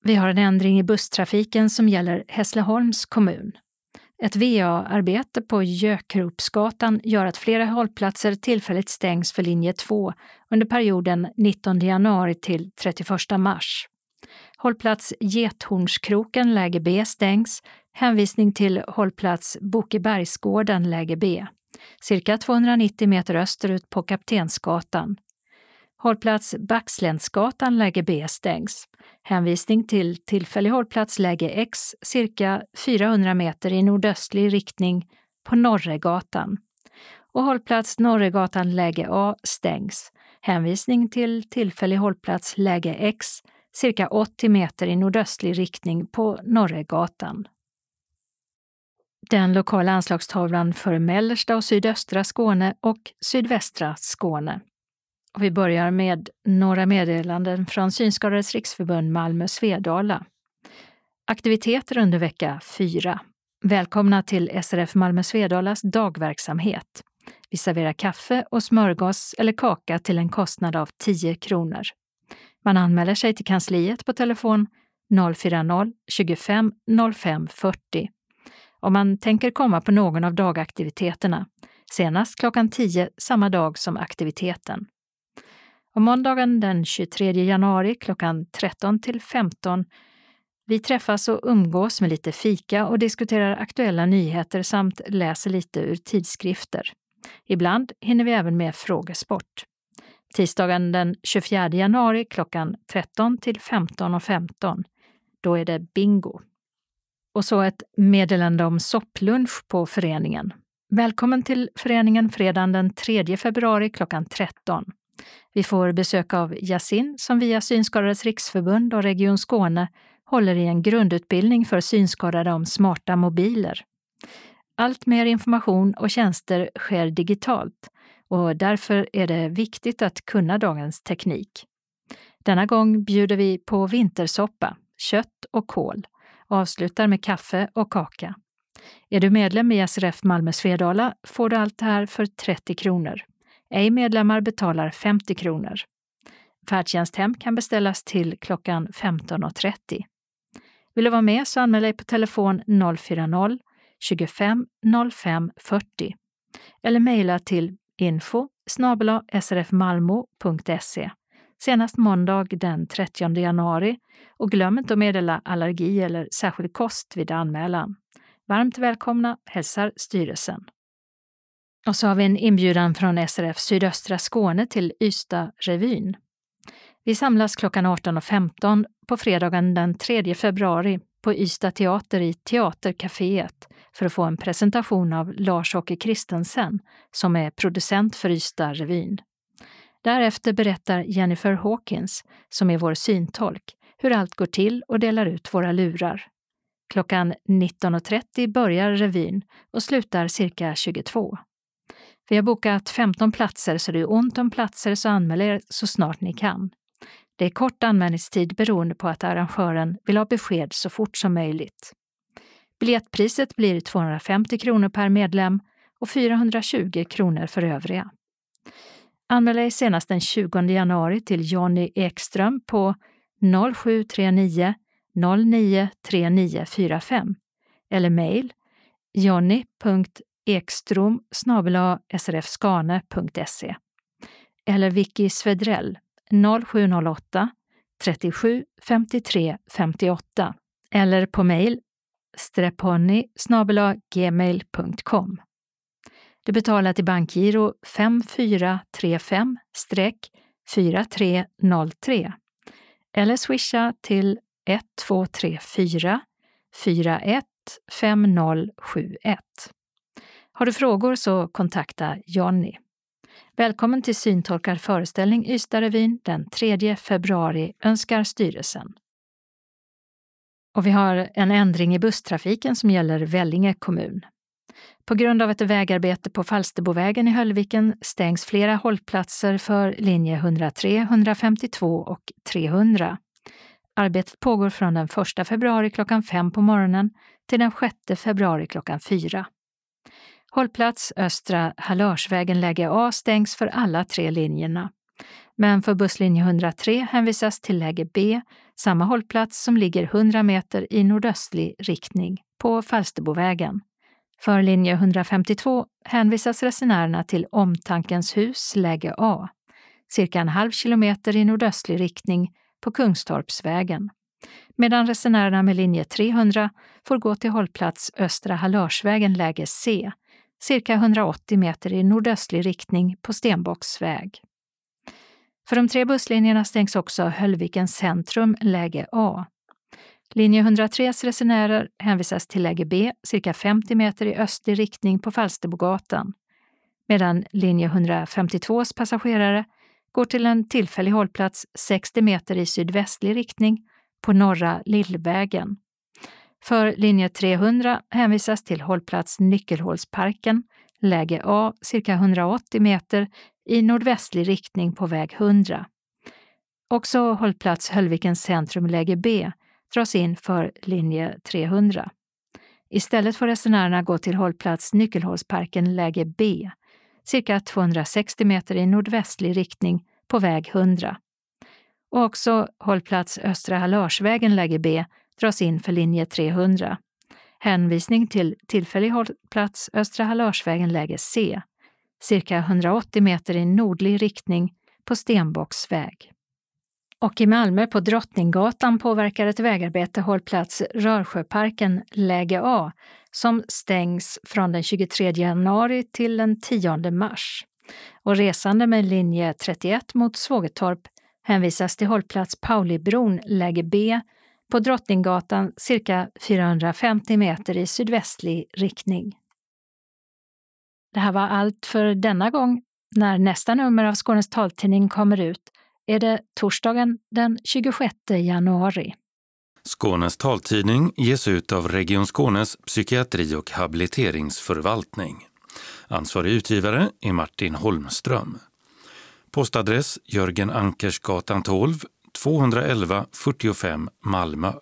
Vi har en ändring i busstrafiken som gäller Hässleholms kommun. Ett VA-arbete på Gökropsgatan gör att flera hållplatser tillfälligt stängs för linje 2 under perioden 19 januari till 31 mars. Hållplats Gethornskroken läge B stängs. Hänvisning till hållplats Bokebergsgården läge B. Cirka 290 meter österut på Kaptensgatan. Hållplats Backsländsgatan läge B stängs. Hänvisning till tillfällig hållplats läge X cirka 400 meter i nordöstlig riktning på Norregatan. Och hållplats Norregatan läge A stängs. Hänvisning till tillfällig hållplats läge X cirka 80 meter i nordöstlig riktning på Norregatan. Den lokala anslagstavlan för mellersta och sydöstra Skåne och sydvästra Skåne. Och vi börjar med några meddelanden från Synskadades riksförbund Malmö Svedala. Aktiviteter under vecka 4. Välkomna till SRF Malmö Svedalas dagverksamhet. Vi serverar kaffe och smörgås eller kaka till en kostnad av 10 kronor. Man anmäler sig till kansliet på telefon 040-25 05 40 om man tänker komma på någon av dagaktiviteterna, senast klockan 10 samma dag som aktiviteten. Och måndagen den 23 januari klockan 13 till 15 vi träffas och umgås med lite fika och diskuterar aktuella nyheter samt läser lite ur tidskrifter. Ibland hinner vi även med frågesport. Tisdagen den 24 januari klockan 13 till 15.15. 15. Då är det bingo. Och så ett meddelande om sopplunch på föreningen. Välkommen till föreningen fredagen den 3 februari klockan 13. Vi får besök av Yasin som via Synskadades riksförbund och Region Skåne håller i en grundutbildning för synskadade om smarta mobiler. Allt mer information och tjänster sker digitalt och därför är det viktigt att kunna dagens teknik. Denna gång bjuder vi på vintersoppa, kött och kål och avslutar med kaffe och kaka. Är du medlem i SRF Malmö Svedala får du allt det här för 30 kronor. Ej medlemmar betalar 50 kronor. Färdtjänsthem kan beställas till klockan 15.30. Vill du vara med så anmäl dig på telefon 040-25 05 40 eller mejla till info srfmalmo.se senast måndag den 30 januari och glöm inte att meddela allergi eller särskild kost vid anmälan. Varmt välkomna hälsar styrelsen. Och så har vi en inbjudan från SRF Sydöstra Skåne till Ystad-revyn. Vi samlas klockan 18.15 på fredagen den 3 februari på Ystad teater i Teatercaféet för att få en presentation av Lars-Åke Kristensen som är producent för Ystad-revyn. Därefter berättar Jennifer Hawkins, som är vår syntolk, hur allt går till och delar ut våra lurar. Klockan 19.30 börjar revyn och slutar cirka 22. Vi har bokat 15 platser så det är ont om platser så anmäl er så snart ni kan. Det är kort anmälningstid beroende på att arrangören vill ha besked så fort som möjligt. Biljettpriset blir 250 kronor per medlem och 420 kronor för övriga. Anmäl dig senast den 20 januari till Jonny Ekström på 0739 093945 eller mejl jonny.ekstrom srfskane.se eller Vicky Svedrell 0708 37 53 58 eller på mejl streponni gmail.com. Du betalar till bankgiro 5435-4303 eller swisha till 1234 41 5071. Har du frågor så kontakta Jonny. Välkommen till Syntolkar föreställning Ystadrevyn den 3 februari önskar styrelsen. Och vi har en ändring i busstrafiken som gäller Vellinge kommun. På grund av ett vägarbete på Falsterbovägen i Höllviken stängs flera hållplatser för linje 103, 152 och 300. Arbetet pågår från den 1 februari klockan 5 på morgonen till den 6 februari klockan 4. Hållplats Östra Hallörsvägen läge A stängs för alla tre linjerna. Men för busslinje 103 hänvisas till läge B, samma hållplats som ligger 100 meter i nordöstlig riktning på Falsterbovägen. För linje 152 hänvisas resenärerna till Omtankens hus, läge A, cirka en halv kilometer i nordöstlig riktning på Kungstorpsvägen. Medan resenärerna med linje 300 får gå till hållplats Östra Hallörsvägen, läge C, cirka 180 meter i nordöstlig riktning på Stenbocksväg. För de tre busslinjerna stängs också Höllvikens centrum, läge A. Linje 103s resenärer hänvisas till läge B, cirka 50 meter i östlig riktning på Falsterbogatan, medan linje 152s passagerare går till en tillfällig hållplats 60 meter i sydvästlig riktning på Norra Lillvägen. För linje 300 hänvisas till hållplats Nyckelhålsparken, läge A, cirka 180 meter i nordvästlig riktning på väg 100. Också hållplats Höllvikens centrum, läge B, dras in för linje 300. Istället får resenärerna gå till hållplats Nyckelhålsparken, läge B, cirka 260 meter i nordvästlig riktning på väg 100. Och också hållplats Östra Hallörsvägen, läge B, dras in för linje 300. Hänvisning till tillfällig hållplats Östra Hallörsvägen läge C, cirka 180 meter i nordlig riktning på Stenbocksväg. Och i Malmö på Drottninggatan påverkar ett vägarbete hållplats Rörsjöparken läge A som stängs från den 23 januari till den 10 mars. Och resande med linje 31 mot Svågertorp hänvisas till hållplats Paulibron läge B på Drottninggatan cirka 450 meter i sydvästlig riktning. Det här var allt för denna gång. När nästa nummer av Skånes taltidning kommer ut är det torsdagen den 26 januari. Skånes taltidning ges ut av Region Skånes psykiatri och habiliteringsförvaltning. Ansvarig utgivare är Martin Holmström. Postadress Jörgen Ankersgatan 12, 211 45 Malmö.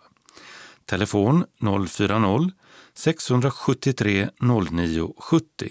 Telefon 040-673 09 70.